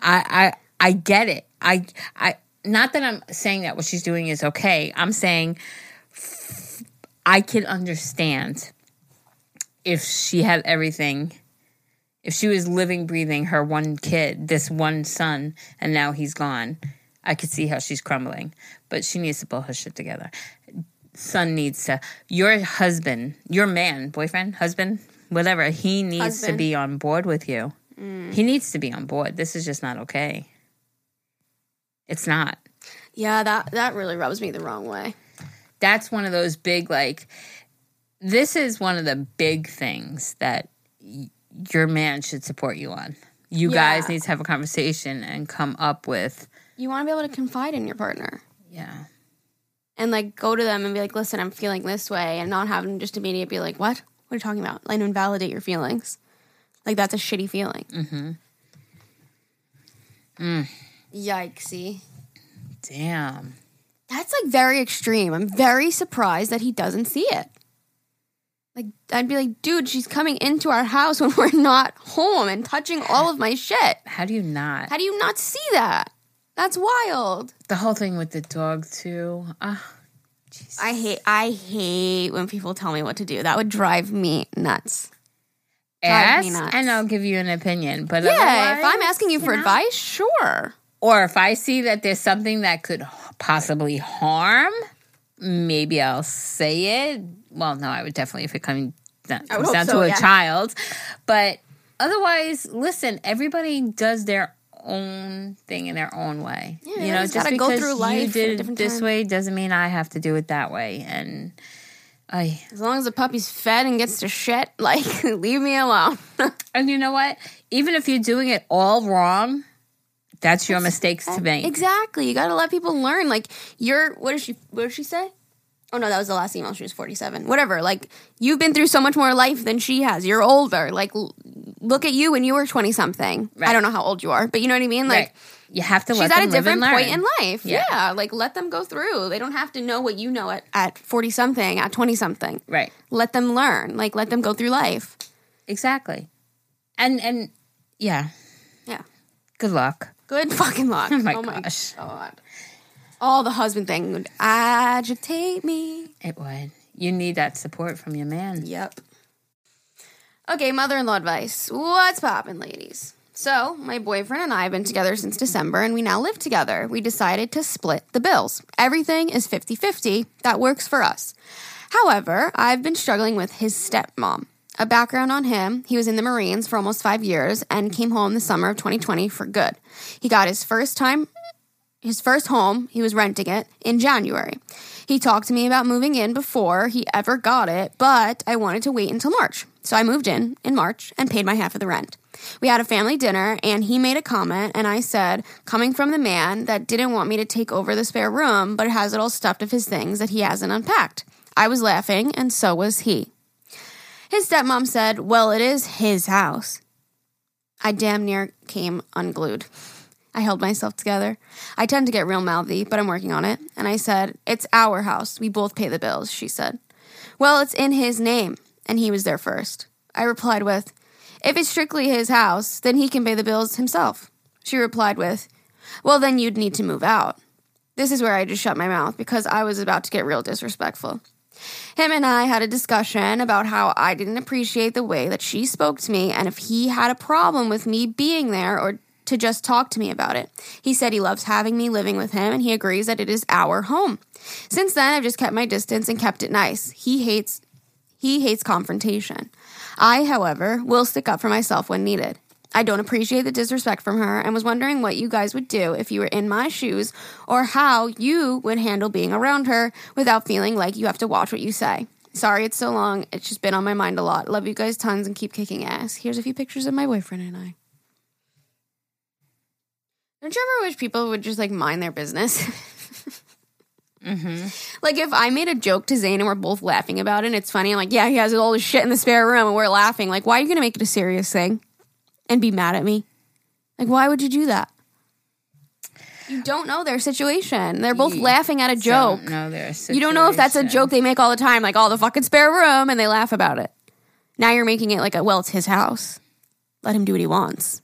I I I get it. I I not that I'm saying that what she's doing is okay. I'm saying I can understand if she had everything. If she was living, breathing her one kid, this one son, and now he's gone, I could see how she's crumbling. But she needs to pull her shit together. Son needs to, your husband, your man, boyfriend, husband, whatever, he needs to be on board with you. Mm. He needs to be on board. This is just not okay. It's not. Yeah, that that really rubs me the wrong way. That's one of those big, like, this is one of the big things that y- your man should support you on. You Yeah. guys need to have a conversation and come up with, You want to be able to confide in your partner yeah. and like go to them and be like, "Listen, I'm feeling this way," and not have them just immediately be like, "What? What are you talking about?" Like invalidate your feelings. Like that's a shitty feeling. Mm-hmm. Mm. Yikesy. Damn. That's like very extreme. I'm very surprised that he doesn't see it. Like I'd be like, dude, she's coming into our house when we're not home and touching all of my shit. How do you not? How do you not see that? That's wild. The whole thing with the dog, too. Ah, Jesus. I hate I hate when people tell me what to do. That would drive me nuts. drive me nuts. and I'll give you an opinion. But Yeah, if I'm asking you for know. advice, sure. Or if I see that there's something that could possibly harm, maybe I'll say it. Well, no, I would definitely if it comes down, comes down so, to a yeah. child. But otherwise, listen, everybody does their own thing in their own way. Yeah, you know, just go because through you did it this time. way doesn't mean I have to do it that way. And I As long as the puppy's fed and gets to shit, like leave me alone. and you know what? Even if you're doing it all wrong, that's your mistakes to make. exactly. You got to let people learn. Like you're. What did she? What did she say? Oh no, that was the last email. She was forty-seven. Whatever. Like you've been through so much more life than she has. You're older. Like l- look at you when you were twenty-something. I don't know how old you are, but you know what I mean. Like. Right. You have to She's at a different point in life. Yeah. Yeah. Like let them go through. They don't have to know what you know at, at 40 something, at 20 something. Right. Let them learn. Like let them go through life. Exactly. And and yeah, Yeah. good luck. Good fucking luck. Oh, oh my gosh. God. All the husband thing would agitate me. It would. You need that support from your man. Yep. Okay, mother in law advice. What's poppin', ladies? So, my boyfriend and I have been together since December and we now live together. We decided to split the bills. Everything is 50 50. That works for us. However, I've been struggling with his stepmom. A background on him he was in the Marines for almost five years and came home the summer of 2020 for good. He got his first time his first home, he was renting it in January. He talked to me about moving in before he ever got it, but I wanted to wait until March. So I moved in in March and paid my half of the rent. We had a family dinner and he made a comment and I said, coming from the man that didn't want me to take over the spare room, but has it all stuffed of his things that he hasn't unpacked. I was laughing and so was he. His stepmom said, Well, it is his house. I damn near came unglued. I held myself together. I tend to get real mouthy, but I'm working on it. And I said, It's our house. We both pay the bills, she said. Well, it's in his name, and he was there first. I replied with, If it's strictly his house, then he can pay the bills himself. She replied with, Well, then you'd need to move out. This is where I just shut my mouth because I was about to get real disrespectful. Him and I had a discussion about how I didn't appreciate the way that she spoke to me and if he had a problem with me being there or to just talk to me about it. He said he loves having me living with him and he agrees that it is our home. Since then, I've just kept my distance and kept it nice. He hates he hates confrontation. I, however, will stick up for myself when needed. I don't appreciate the disrespect from her and was wondering what you guys would do if you were in my shoes or how you would handle being around her without feeling like you have to watch what you say. Sorry it's so long. It's just been on my mind a lot. Love you guys tons and keep kicking ass. Here's a few pictures of my boyfriend and I. Don't you ever wish people would just like mind their business? Mm-hmm. Like if I made a joke to Zane and we're both laughing about it and it's funny, I'm like, yeah, he has all this shit in the spare room and we're laughing. Like, why are you gonna make it a serious thing and be mad at me? Like, why would you do that? You don't know their situation. They're both You laughing at a joke. No, their You don't know if that's a joke they make all the time, like, oh, the fucking spare room, and they laugh about it. Now you're making it like, a, well, it's his house. Let him do what he wants.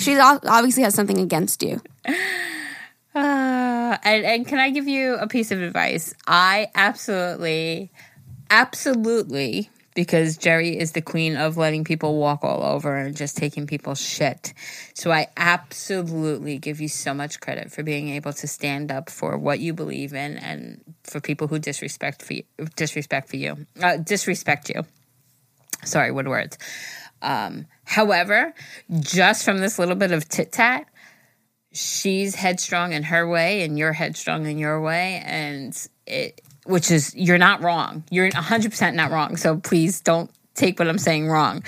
She obviously has something against you. Uh, and, and can I give you a piece of advice? I absolutely, absolutely, because Jerry is the queen of letting people walk all over and just taking people's shit. So I absolutely give you so much credit for being able to stand up for what you believe in and for people who disrespect for you, disrespect for you, uh, disrespect you. Sorry, what words? Um, however, just from this little bit of tit tat, she's headstrong in her way and you're headstrong in your way and it which is you're not wrong. You're 100% not wrong. So please don't take what i'm saying wrong.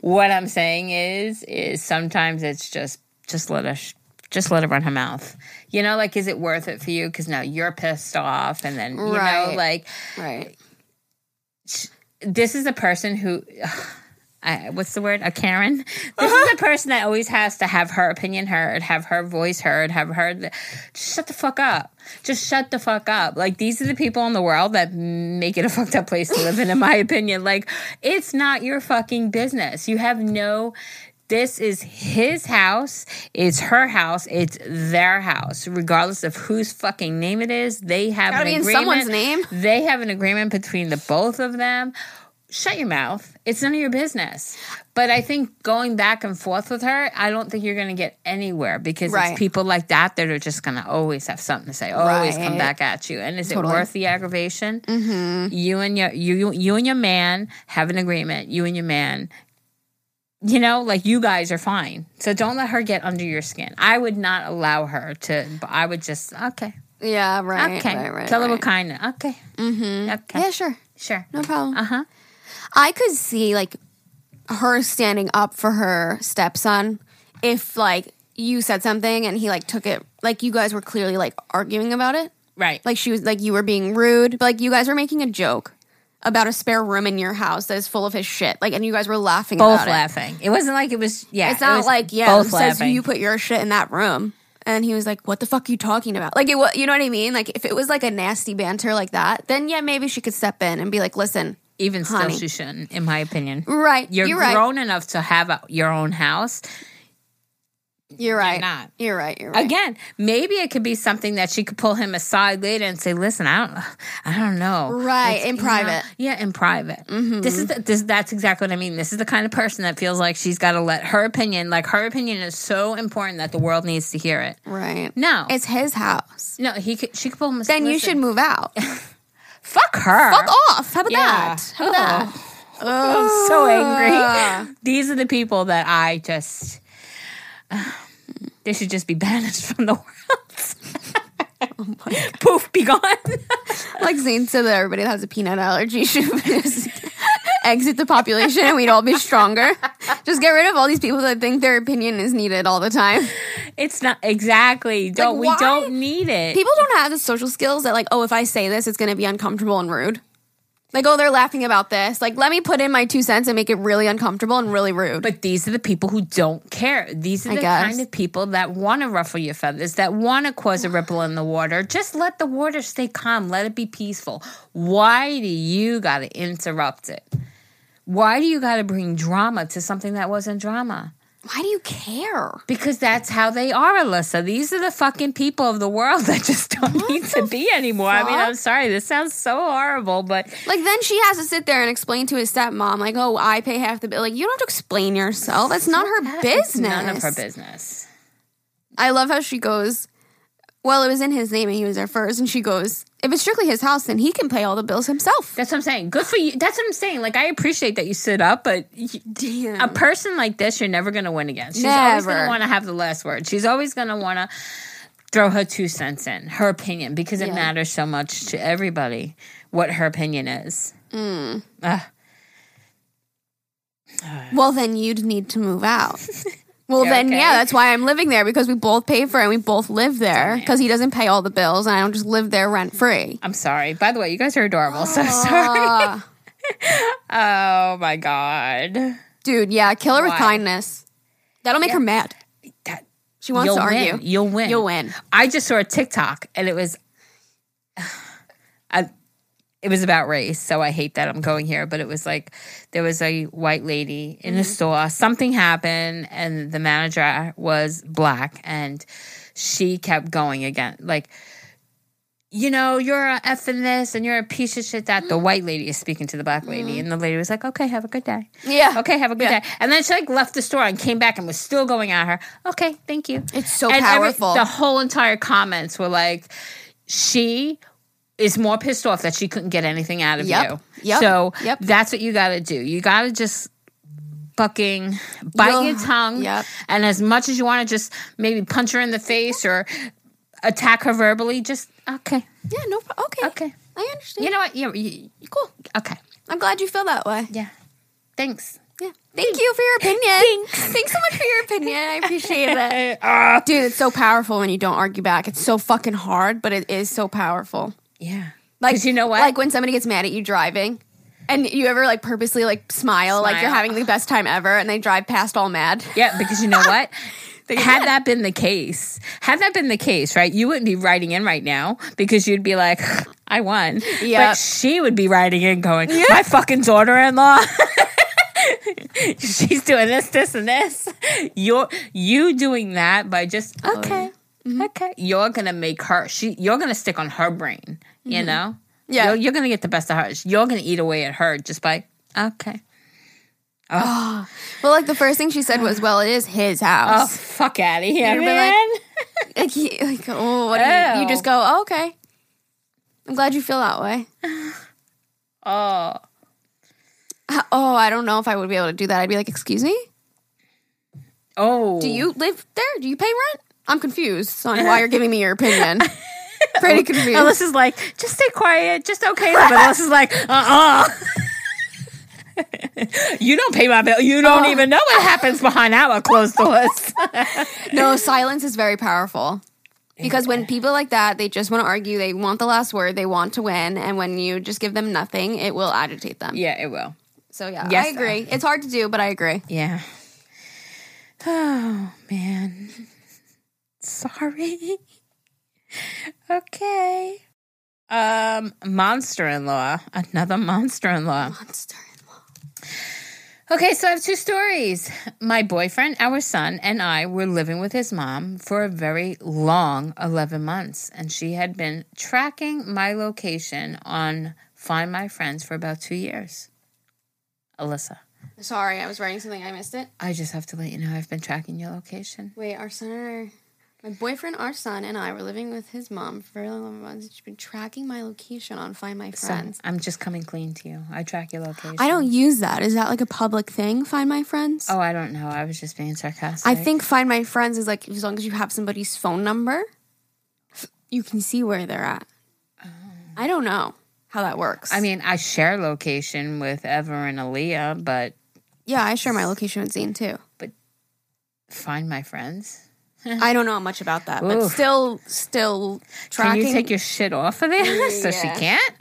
What i'm saying is is sometimes it's just just let us just let her run her mouth. You know like is it worth it for you? Because now you're pissed off and then you know like Right. this is a person who I, what's the word a karen this is a person that always has to have her opinion heard have her voice heard have her just shut the fuck up just shut the fuck up like these are the people in the world that make it a fucked up place to live in in my opinion like it's not your fucking business you have no this is his house. It's her house. It's their house. Regardless of whose fucking name it is, they have Gotta an agreement. someone's name. They have an agreement between the both of them. Shut your mouth. It's none of your business. But I think going back and forth with her, I don't think you're going to get anywhere because Right. it's people like that that are just going to always have something to say, always come back at you. And is Totally. it worth the aggravation? Mm-hmm. You and your you you and your man have an agreement. You and your man You know, like you guys are fine. So don't let her get under your skin. I would not allow her to, but I would just, okay. Yeah, right. Okay. Right, right, Kill her right. with kindness. Okay. Mm-hmm. Okay. Yeah, sure. Sure. No problem. Uh huh. I could see like her standing up for her stepson if like you said something and he like took it like you guys were clearly like arguing about it. Right. Like she was like you were being rude, but like you guys were making a joke about a spare room in your house that is full of his shit. Like and you guys were laughing both about it. laughing. It. wasn't like it was. Yeah, It's not was like yeah, both it says laughing. you put your shit in that room. And he was like, "What the fuck are you talking about?" Like it was, you know what I mean? Like if it was like a nasty banter like that, then yeah, maybe she could step in and be like, "Listen, Even still, she shouldn't, in my opinion. right, You're, you're right, grown enough to have a, your own house. you're right, not. you're right, you're right." Again, maybe it could be something that she could pull him aside later and say, "Listen, I don't, I don't know." Right, It's- in know, private. Mm-hmm. yeah, in private. This is the, this. That's exactly what I mean. This is the kind of person that feels like she's got to let her opinion, like her opinion, is so important that the world needs to hear it. Right. No, It's his house. no. He could. She could pull him. aside. Then you should move out. fuck her. Fuck off. How about Yeah. that? How about that? Oh, oh I'm so angry. Ah. These are the people that I just. they should just be banished from the world. Oh Poof, be gone. Like Zane said that everybody that has a peanut allergy should just exit the population and we'd all be stronger. Just get rid of all these people that think their opinion is needed all the time. It's not exactly. Don't we why? don't need it. People don't have the social skills that like, oh, if I say this, it's going to be uncomfortable and rude. Like, oh, they're laughing about this. Like, let me put in my two cents and make it really uncomfortable and really rude. but these are the people who don't care. These are I the guess. kind of people that want to ruffle your feathers, that want to cause a ripple in the water. Just let the water stay calm. Let it be peaceful. Why do you got to interrupt it? Why do you got to bring drama to something that wasn't drama? Why do you care? Because that's how they are, Alyssa. These are the fucking people of the world that just don't need to be anymore. I mean, I'm sorry, this sounds so horrible, but Like, then she has to sit there and explain to his stepmom, like, oh, I pay half the bill. Like, you don't have to explain yourself. That's not her it's business. none of her business. I love how she goes, well, it was in his name and he was there first. And she goes, if it's strictly his house, then he can pay all the bills himself. That's what I'm saying. Good for you. That's what I'm saying. Like, I appreciate that you stood up, but y- Damn. a person like this, you're never going to win against. She's always going to want to have the last word. She's always going to want to throw her two cents in, her opinion, because it Yeah. matters so much to everybody what her opinion is. Mm. Well, then you'd need to move out. Well, Yeah, then, okay. yeah, that's why I'm living there because we both pay for it and we both live there because he doesn't pay all the bills and I don't just live there rent free. I'm sorry. By the way, you guys are adorable. So sorry. Oh my god. dude, yeah, kill her with Why? kindness. That'll make her mad. That, She wants you'll to win. argue. You'll win. You'll win. I just saw a TikTok and it was it was about race, so I hate that I'm going here, but it was like there was a white lady in the mm-hmm. store. Something happened and the manager was black and she kept going again. Like you know, you're a F in this and you're a piece of shit that the mm-hmm. white lady is speaking to the black lady. Mm-hmm. And the lady was like, okay, have a good day. Yeah. Okay, have a good Yeah. day. And then she like left the store and came back and was still going at her. Okay, thank you. It's so And every- powerful. the whole entire comments were like, she is more pissed off that she couldn't get anything out of Yep. you. Yep. So Yep. that's what you got to do. You got to just fucking bite You'll- your tongue. Yep. And as much as you want to just maybe punch her in the face or attack her verbally, just okay, Yeah, no problem. Okay. okay. I understand. You know what? You, you, cool. okay. I'm glad you feel that way. Yeah. Thanks. Yeah. Thank you for your opinion. Thanks so much for your opinion. I appreciate it. Ah. Dude, it's so powerful when you don't argue back. It's so fucking hard, but it is so powerful. Yeah. Like you know what? Like when somebody gets mad at you driving. And you ever like purposely like smile, like you're having the best time ever, and they drive past all mad. Yeah, because you know what? had that been the case, had that been the case, right? You wouldn't be writing in right now because you'd be like, I won. Yep. But she would be writing in going, my fucking daughter in law. She's doing this, this, and this. You're you doing that by just okay, Mm-hmm. okay. You're gonna make her. She. You're gonna stick on her brain. You mm-hmm. know. Yeah. You're, you're gonna get the best of her. You're gonna eat away at her just by okay. Oh. well, like the first thing she said was, "Well, it is his house." Oh fuck out of here, man. like- Like, he, like, oh, what do you, you just go, oh, oh okay. I'm glad you feel that way. oh. Uh, oh, I don't know if I would be able to do that. I'd be like, excuse me? Oh, Do you live there? Do you pay rent? I'm confused on why you're giving me your opinion. Pretty confused. Alyssa's like, just stay quiet, just okay. But Alyssa's like, uh uh you don't pay my bill. You don't Oh. even know what happens behind our closed doors. No, silence is very powerful. Because when people like that, they just want to argue, they want the last word, they want to win, and when you just give them nothing, it will agitate them. yeah, it will. So yeah, Yes, I agree. It's hard to do, but I agree. Yeah. Oh man. Sorry. okay. Um, monster in law. Another monster in law. Monster. In law. Okay, so I have two stories. My boyfriend, our son, and I were living with his mom for a very long 11 months, and she had been tracking my location on Find My Friends for about two years. Alyssa, Sorry, I was writing something. I missed it. I just have to let you know I've been tracking your location. Wait, our son and our, my boyfriend, our son, and I were living with his mom for a long months. She's been tracking my location on Find My So Friends. I'm just coming clean to you. I track your location. I don't use that. Is that like a public thing? Find My Friends. Oh, I don't know. I was just being sarcastic. I think Find My Friends is like as long as you have somebody's phone number, you can see where they're at. Oh. I don't know how that works. I mean, I share location with Ever and Aaliyah, but yeah, I share my location with Zane too. But Find my friends. I don't know much about that, but Oof. still, still tracking. Can you take your shit off of there so she can't?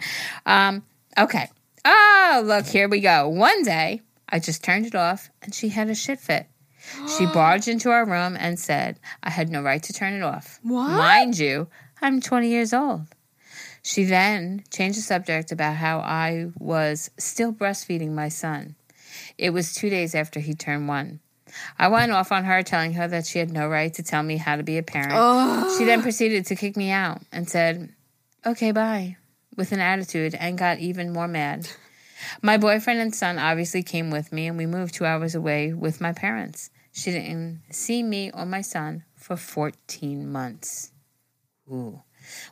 Um, okay. Oh, look, here we go. One day, I just turned it off and she had a shit fit. She barged into our room and said, I had no right to turn it off. What? Mind you, I'm 20 years old. She then changed the subject about how I was still breastfeeding my son. It was two days after he turned one. I went off on her, telling her that she had no right to tell me how to be a parent. She then proceeded to kick me out and said, Okay, bye, with an attitude and got even more mad. My boyfriend and son obviously came with me, and we moved two hours away with my parents. She didn't see me or my son for 14 months. Ooh.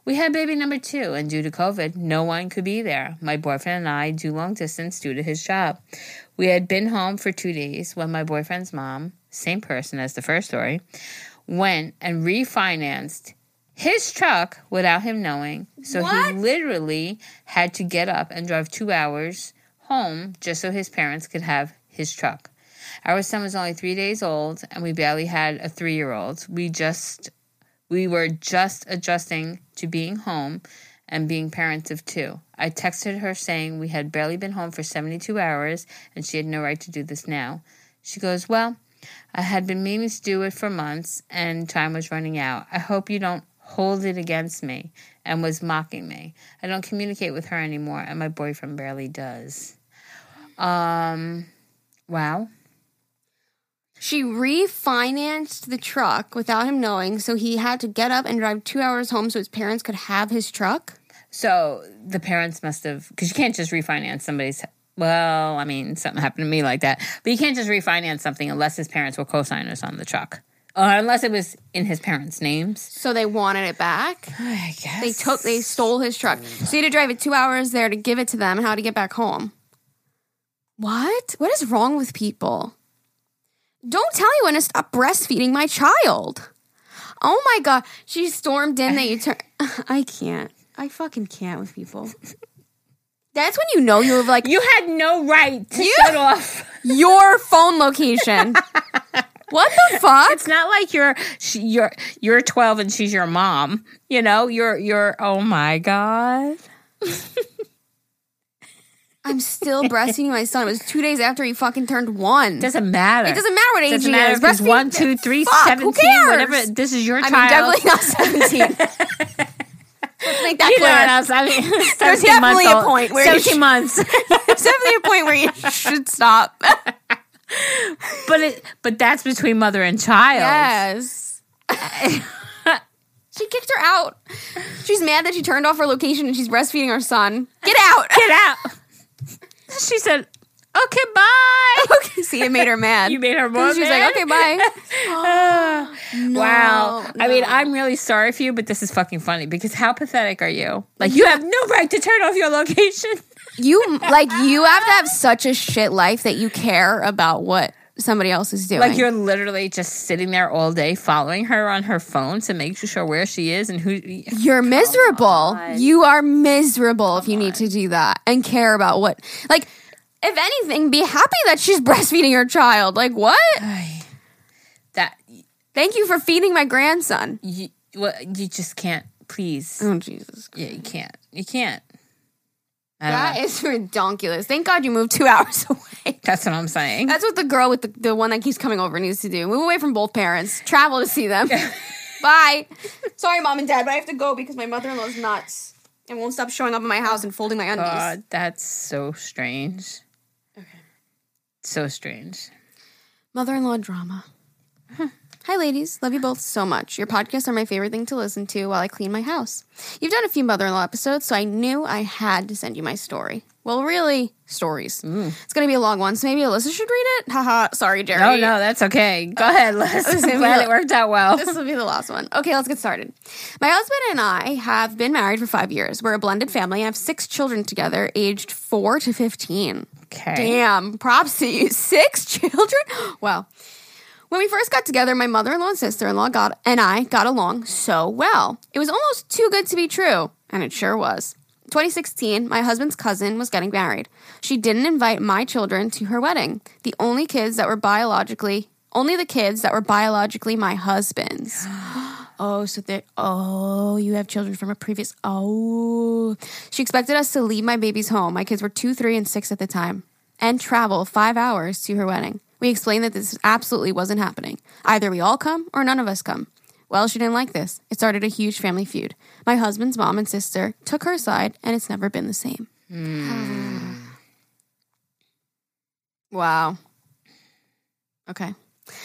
We had baby number two, and due to COVID, no one could be there. My boyfriend and I do long distance due to his job. We had been home for two days when my boyfriend's mom, same person as the first story, went and refinanced his truck without him knowing. So he literally had to get up and drive two hours home just so his parents could have his truck. Our son was only three days old, and we barely had a three year old. We just we were just adjusting to being home and being parents of two. I texted her saying we had barely been home for 72 hours and she had no right to do this now. She goes, Well, I had been meaning to do it for months and time was running out. I hope you don't hold it against me and was mocking me. I don't communicate with her anymore and my boyfriend barely does. Um, wow. She refinanced the truck without him knowing, so he had to get up and drive two hours home so his parents could have his truck. So the parents must have, because you can't just refinance somebody's. Well, I mean, something happened to me like that, but you can't just refinance something unless his parents were co-signers on the truck, or unless it was in his parents' names. So they wanted it back. I guess They took, they stole his truck. So he had to drive it two hours there to give it to them and how to get back home. What? What is wrong with people? Don't tell me when to stop breastfeeding my child. Oh my god, she stormed in that you turn. I can't. I fucking can't with people. That's when you know you're like You had no right to You- shut off. your phone location. what the fuck? It's not like you're she, you're you're 12 and she's your mom. You know, you're you're. Oh my god. I'm still breastfeeding my son. It was two days after he fucking turned one. Doesn't matter. it doesn't matter what age Doesn't he matter is. one, two, three, Fuck, who 17, cares? whatever. This is your I child. definitely not 17. Let's make that You know clear. what? I mean, There's definitely a point where you 17 should- months. There's definitely a point where you should stop. but it, but that's between mother and child. yes. she kicked her out. She's mad that she turned off her location and she's breastfeeding her son. Get out. Get out. She said, "Okay, bye." okay, see, it made her mad. You made her more She was mad? like, okay, bye. Oh, wow. I mean. I'm really sorry for you, but this is fucking funny because how pathetic are you? Like, you have no right to turn off your location. You like you have to have such a shit life that you care about what somebody else is doing. Like you're literally just sitting there all day following her on her phone to make sure where she is and who. You're miserable. on. You are miserable if you need to do that and care about what, like, if anything, be happy that she's breastfeeding her child. Like, what? That Thank you for feeding my grandson. you, well, you just can't. Please, Oh, Jesus. yeah, you can't. You can't. I don't That know. is redonkulous. Thank God you moved two hours away. That's what I'm saying. That's what the girl with the, the one that keeps coming over needs to do. Move away from both parents. Travel to see them. Bye. Sorry, mom and dad, but I have to go because my mother in law's nuts and won't stop showing up in my house and folding my undies. God, that's so strange. So strange. Mother in law drama. Hi, ladies. Love you both so much. Your podcasts are my favorite thing to listen to while I clean my house. You've done a few mother in law episodes, so I knew I had to send you my story. Well, really, stories. Mm. It's going to be a long one, so maybe Alyssa should read it. Haha. Sorry, Jerry. No, no, that's okay. Go uh, ahead, Liz. I'm glad it worked out well. This will be the last one. Okay, let's get started. My husband and I have been married for five years. We're a blended family. I have six children together, aged four to 15. Okay. Damn, props to you. Six children? Wow. When we first got together, my mother in law and sister in law got and I got along so well. It was almost too good to be true, and it sure was. 2016, my husband's cousin was getting married. She didn't invite my children to her wedding. The only kids that were biologically only the kids that were biologically my husband's. Oh, so that oh, you have children from a previous oh. She expected us to leave my babies home. My kids were two, three, and six at the time, and travel five hours to her wedding. We explained that this absolutely wasn't happening. Either we all come or none of us come. Well, she didn't like this. It started a huge family feud. My husband's mom and sister took her side, and it's never been the same. Hmm. wow. Okay.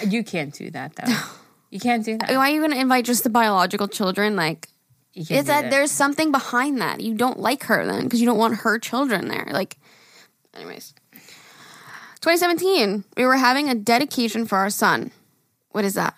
You can't do that though. You can't do that. Why are you going to invite just the biological children? Like, It's do that, there's something behind that. You don't like her then because you don't want her children there. Like, anyways. 2017, we were having a dedication for our son. What is that?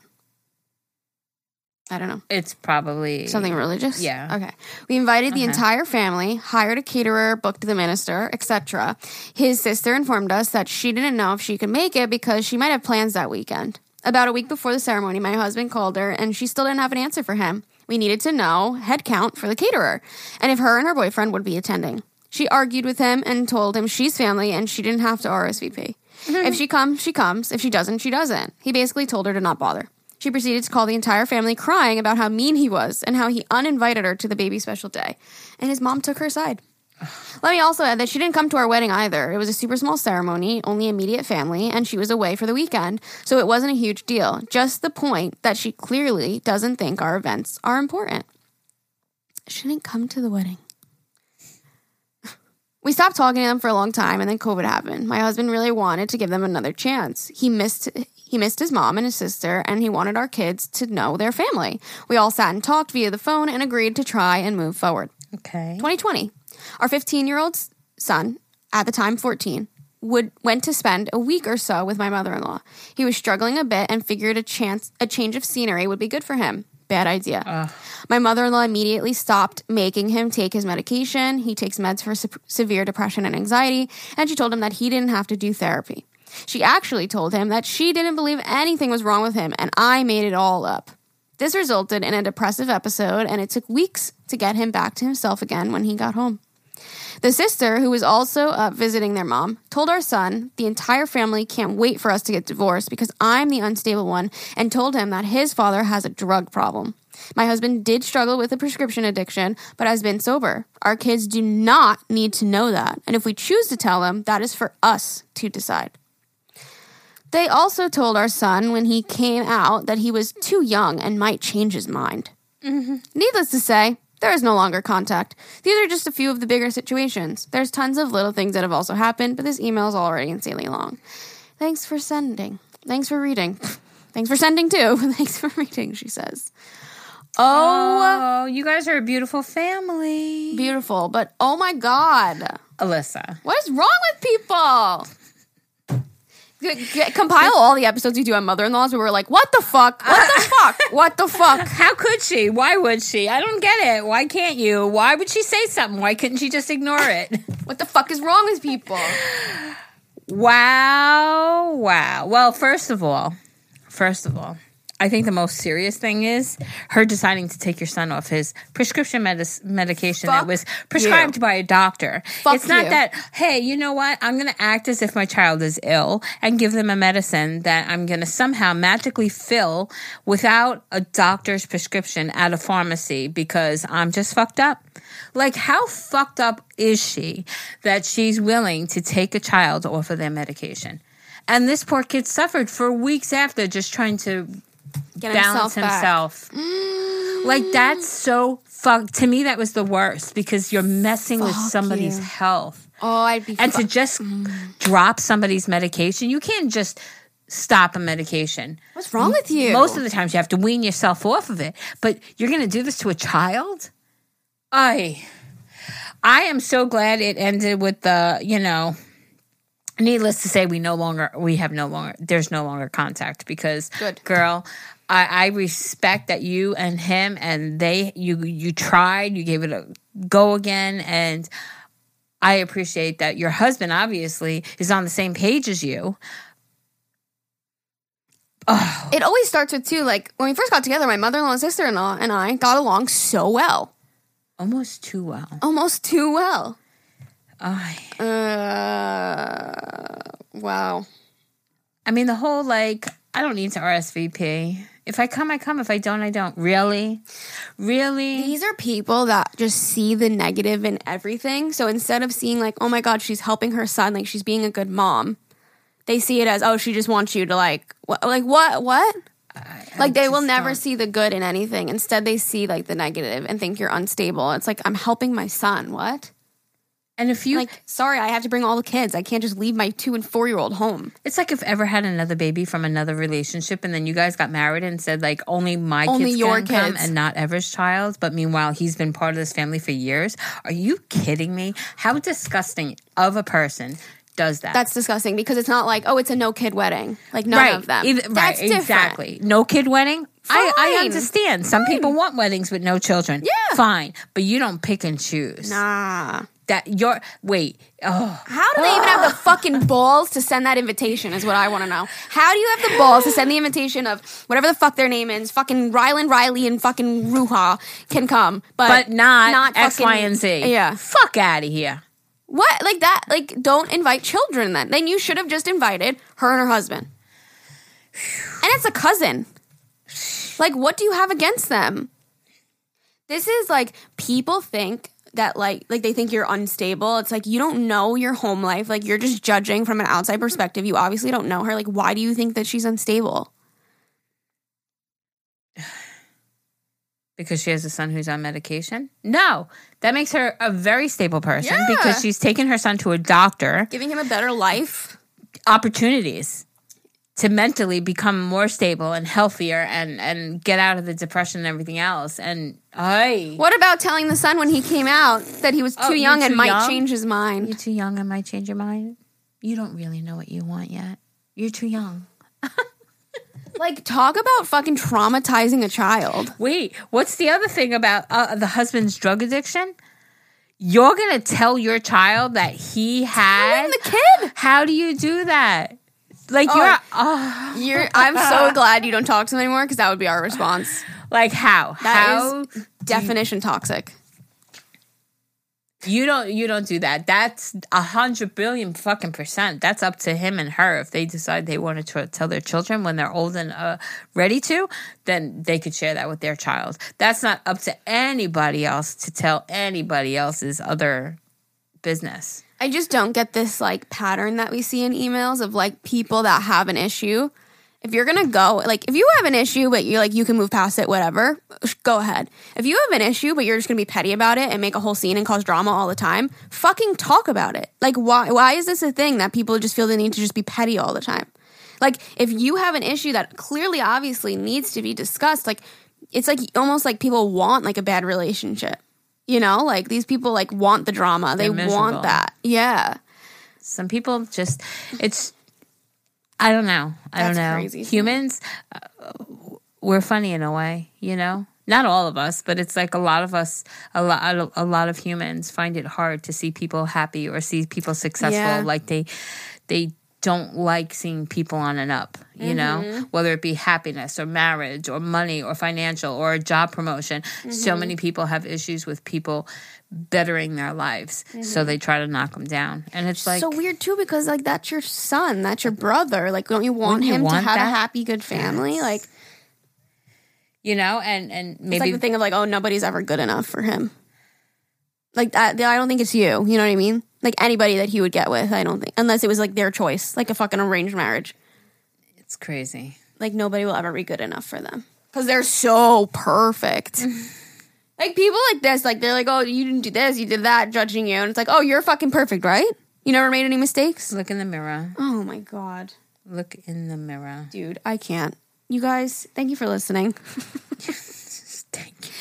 I don't know. It's probably Something religious? Yeah. Okay. We invited the uh-huh. entire family, hired a caterer, booked the minister, etc. His sister informed us that she didn't know if she could make it because she might have plans that weekend. About a week before the ceremony, my husband called her and she still didn't have an answer for him. We needed to know head count for the caterer and if her and her boyfriend would be attending. She argued with him and told him she's family and she didn't have to RSVP. Mm-hmm. If she comes, she comes. If she doesn't, she doesn't. He basically told her to not bother. She proceeded to call the entire family crying about how mean he was and how he uninvited her to the baby special day. And his mom took her side. Let me also add that she didn't come to our wedding either. It was a super small ceremony, only immediate family, and she was away for the weekend, so it wasn't a huge deal. Just the point that she clearly doesn't think our events are important. She didn't come to the wedding. We stopped talking to them for a long time and then COVID happened. My husband really wanted to give them another chance. He missed he missed his mom and his sister and he wanted our kids to know their family. We all sat and talked via the phone and agreed to try and move forward. Okay. 2020. Our 15 year old son, at the time 14, would went to spend a week or so with my mother in law. He was struggling a bit and figured a chance a change of scenery would be good for him. Bad idea. My mother in law immediately stopped making him take his medication. He takes meds for se- severe depression and anxiety, and she told him that he didn't have to do therapy. She actually told him that she didn't believe anything was wrong with him, and I made it all up. This resulted in a depressive episode, and it took weeks to get him back to himself again when he got home. The sister, who was also up visiting their mom, told our son the entire family can't wait for us to get divorced because I'm the unstable one, and told him that his father has a drug problem. My husband did struggle with a prescription addiction, but has been sober. Our kids do not need to know that, and if we choose to tell them, that is for us to decide. They also told our son when he came out that he was too young and might change his mind. Mm-hmm. Needless to say, there is no longer contact. These are just a few of the bigger situations. There's tons of little things that have also happened, but this email is already insanely long. Thanks for sending. Thanks for reading. Thanks for sending too. Thanks for reading, she says. Oh, Oh, you guys are a beautiful family. beautiful. But oh my God. Alyssa. What is wrong with people? Compile all the episodes we do on mother in laws where we're like, what the fuck? What the fuck? What the fuck? How could she? Why would she? I don't get it. Why can't you? Why would she say something? Why couldn't she just ignore it? What the fuck is wrong with people? Wow, wow. Well, first of all, first of all, I think the most serious thing is her deciding to take your son off his prescription medis- medication Fuck that was prescribed you. by a doctor. Fuck it's not you. that, hey, you know what? I'm going to act as if my child is ill and give them a medicine that I'm going to somehow magically fill without a doctor's prescription at a pharmacy because I'm just fucked up. Like, how fucked up is she that she's willing to take a child off of their medication? And this poor kid suffered for weeks after just trying to Get balance himself. himself. Mm. Like that's so fuck. To me, that was the worst because you're messing with somebody's you. health, Oh, I'd be. and fu- to just mm. drop somebody's medication, you can't just stop a medication. What's wrong with you? Most of the times, you have to wean yourself off of it. But you're going to do this to a child? I, I am so glad it ended with the you know. Needless to say, we no longer we have no longer there's no longer contact because Good. girl, I, I respect that you and him and they you you tried you gave it a go again and I appreciate that your husband obviously is on the same page as you. Oh, it always starts with two. Like when we first got together, my mother-in-law and sister-in-law and I got along so well, almost too well. almost too well. I Uh, wow. I mean the whole like I don't need to RSVP. If I come, I come. If I don't, I don't. Really, really. These are people that just see the negative in everything. So instead of seeing like, oh my god, she's helping her son, like she's being a good mom, they see it as, oh, she just wants you to like, what, like what, what? Like they will never don't- see the good in anything. Instead, they see like the negative and think you're unstable. It's like I'm helping my son. What? And if you Like, sorry, I have to bring all the kids. I can't just leave my two and four year old home. It's like if ever had another baby from another relationship, and then you guys got married and said like only my Only kids your can come kids. and not Ever's child. But meanwhile, he's been part of this family for years. Are you kidding me? How disgusting of a person does that? That's disgusting because it's not like, oh, it's a no kid wedding. Like none right. of them. Either- That's right. different. Exactly. No kid wedding. I, I Fine. understand. Some people want weddings with no children. Yeah. Fine. But you don't pick and choose. Nah. That you're wait. Oh. How do they even have the fucking balls to send that invitation? Is what I want to know. How do you have the balls to send the invitation of whatever the fuck their name is? Fucking Rylan Riley and fucking Ruha can come, but But not, not X, fucking- Y, and Z. Yeah. Fuck out of here. What like that? Like don't invite children. Then then you should have just invited her and her husband. And it's a cousin. Like what do you have against them? This is like people think that like like they think you're unstable. It's like you don't know your home life. Like you're just judging from an outside perspective. You obviously don't know her. Like why do you think that she's unstable? Because she has a son who's on medication? No. That makes her a very stable person Yeah. because she's taken her son to a doctor, Giving him a better life. opportunities to mentally become more stable and healthier and, and get out of the depression and everything else. And I What about telling the son when he came out that he was too Oh, young and too might young? change his mind? you're too young, and might change your mind. You don't really know what you want yet. You're too young. Like talk about fucking traumatizing a child. Wait, what's the other thing about uh, the husband's drug addiction? You're gonna tell your child that he had the kid. How do you do that? Like Oh. you're oh, You're. I'm so glad you don't talk to them anymore because that would be our response. like how That how definition toxic. you don't you don't do that. That's a hundred billion fucking percent. That's up to him and her. If they decide they want to tell their children when they're old and uh, ready to, then they could share that with their child. That's not up to anybody else to tell anybody else's other business. I just don't get this like pattern that we see in emails of like people that have an issue. If you're gonna go, like if you have an issue but you're like you can move past it, whatever, go ahead. If you have an issue but you're just gonna be petty about it and make a whole scene and cause drama all the time, fucking talk about it. Like why why is this a thing that people just feel the need to just be petty all the time? Like if you have an issue that clearly obviously needs to be discussed, like it's like almost like people want like a bad relationship. You know, like these people like want the drama. They miserable. want that. Yeah. Some people just it's I don't know. I That's don't know. crazy. Humans uh, we're funny in a way, you know? not all of us, but it's like a lot of us, a lot, a lot of humans find it hard to see people happy or see people successful. Yeah. Like they, they don't like seeing people on and up, you know, Mm-hmm. whether it be happiness or marriage or money or financial or a job promotion. So many people have issues with people bettering their lives. So they try to knock them down. And it's like, so weird too because like that's your son, that's your brother. Like, don't you want Wouldn't you him to want have a happy, good family? Like, you know, and, and it's maybe like the thing of like, oh, nobody's ever good enough for him. Like that, I don't think it's you. You know what I mean? Like anybody that he would get with, I don't think, unless it was like their choice, like a fucking arranged marriage. it's crazy. Like nobody will ever be good enough for them because they're so perfect. like people like this, like they're like, oh, you didn't do this, you did that, judging you, and it's like, oh, you're fucking perfect, right? You never made any mistakes. Look in the mirror. Oh my god, Look in the mirror. dude, I can't. You guys, thank you for listening. Thank you.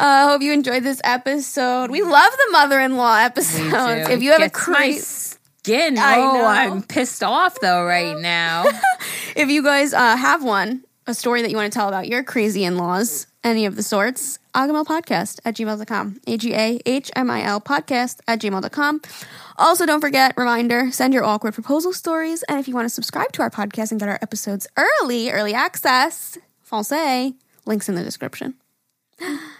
I uh, hope you enjoyed this episode. We love the mother-in-law We episodes. If you have a Gets my crazy, skin. I oh, know. I'm pissed off though right now. if you guys uh, have one, a story that you want to tell about your crazy in-laws, any of the sorts, Agahmil podcast at gmail.com. A-G-A-H-M-I-L podcast at gmail.com. Also, don't forget, reminder, send your awkward proposal stories. And if you want to subscribe to our podcast and get our episodes early, early access, Francais, links in the description.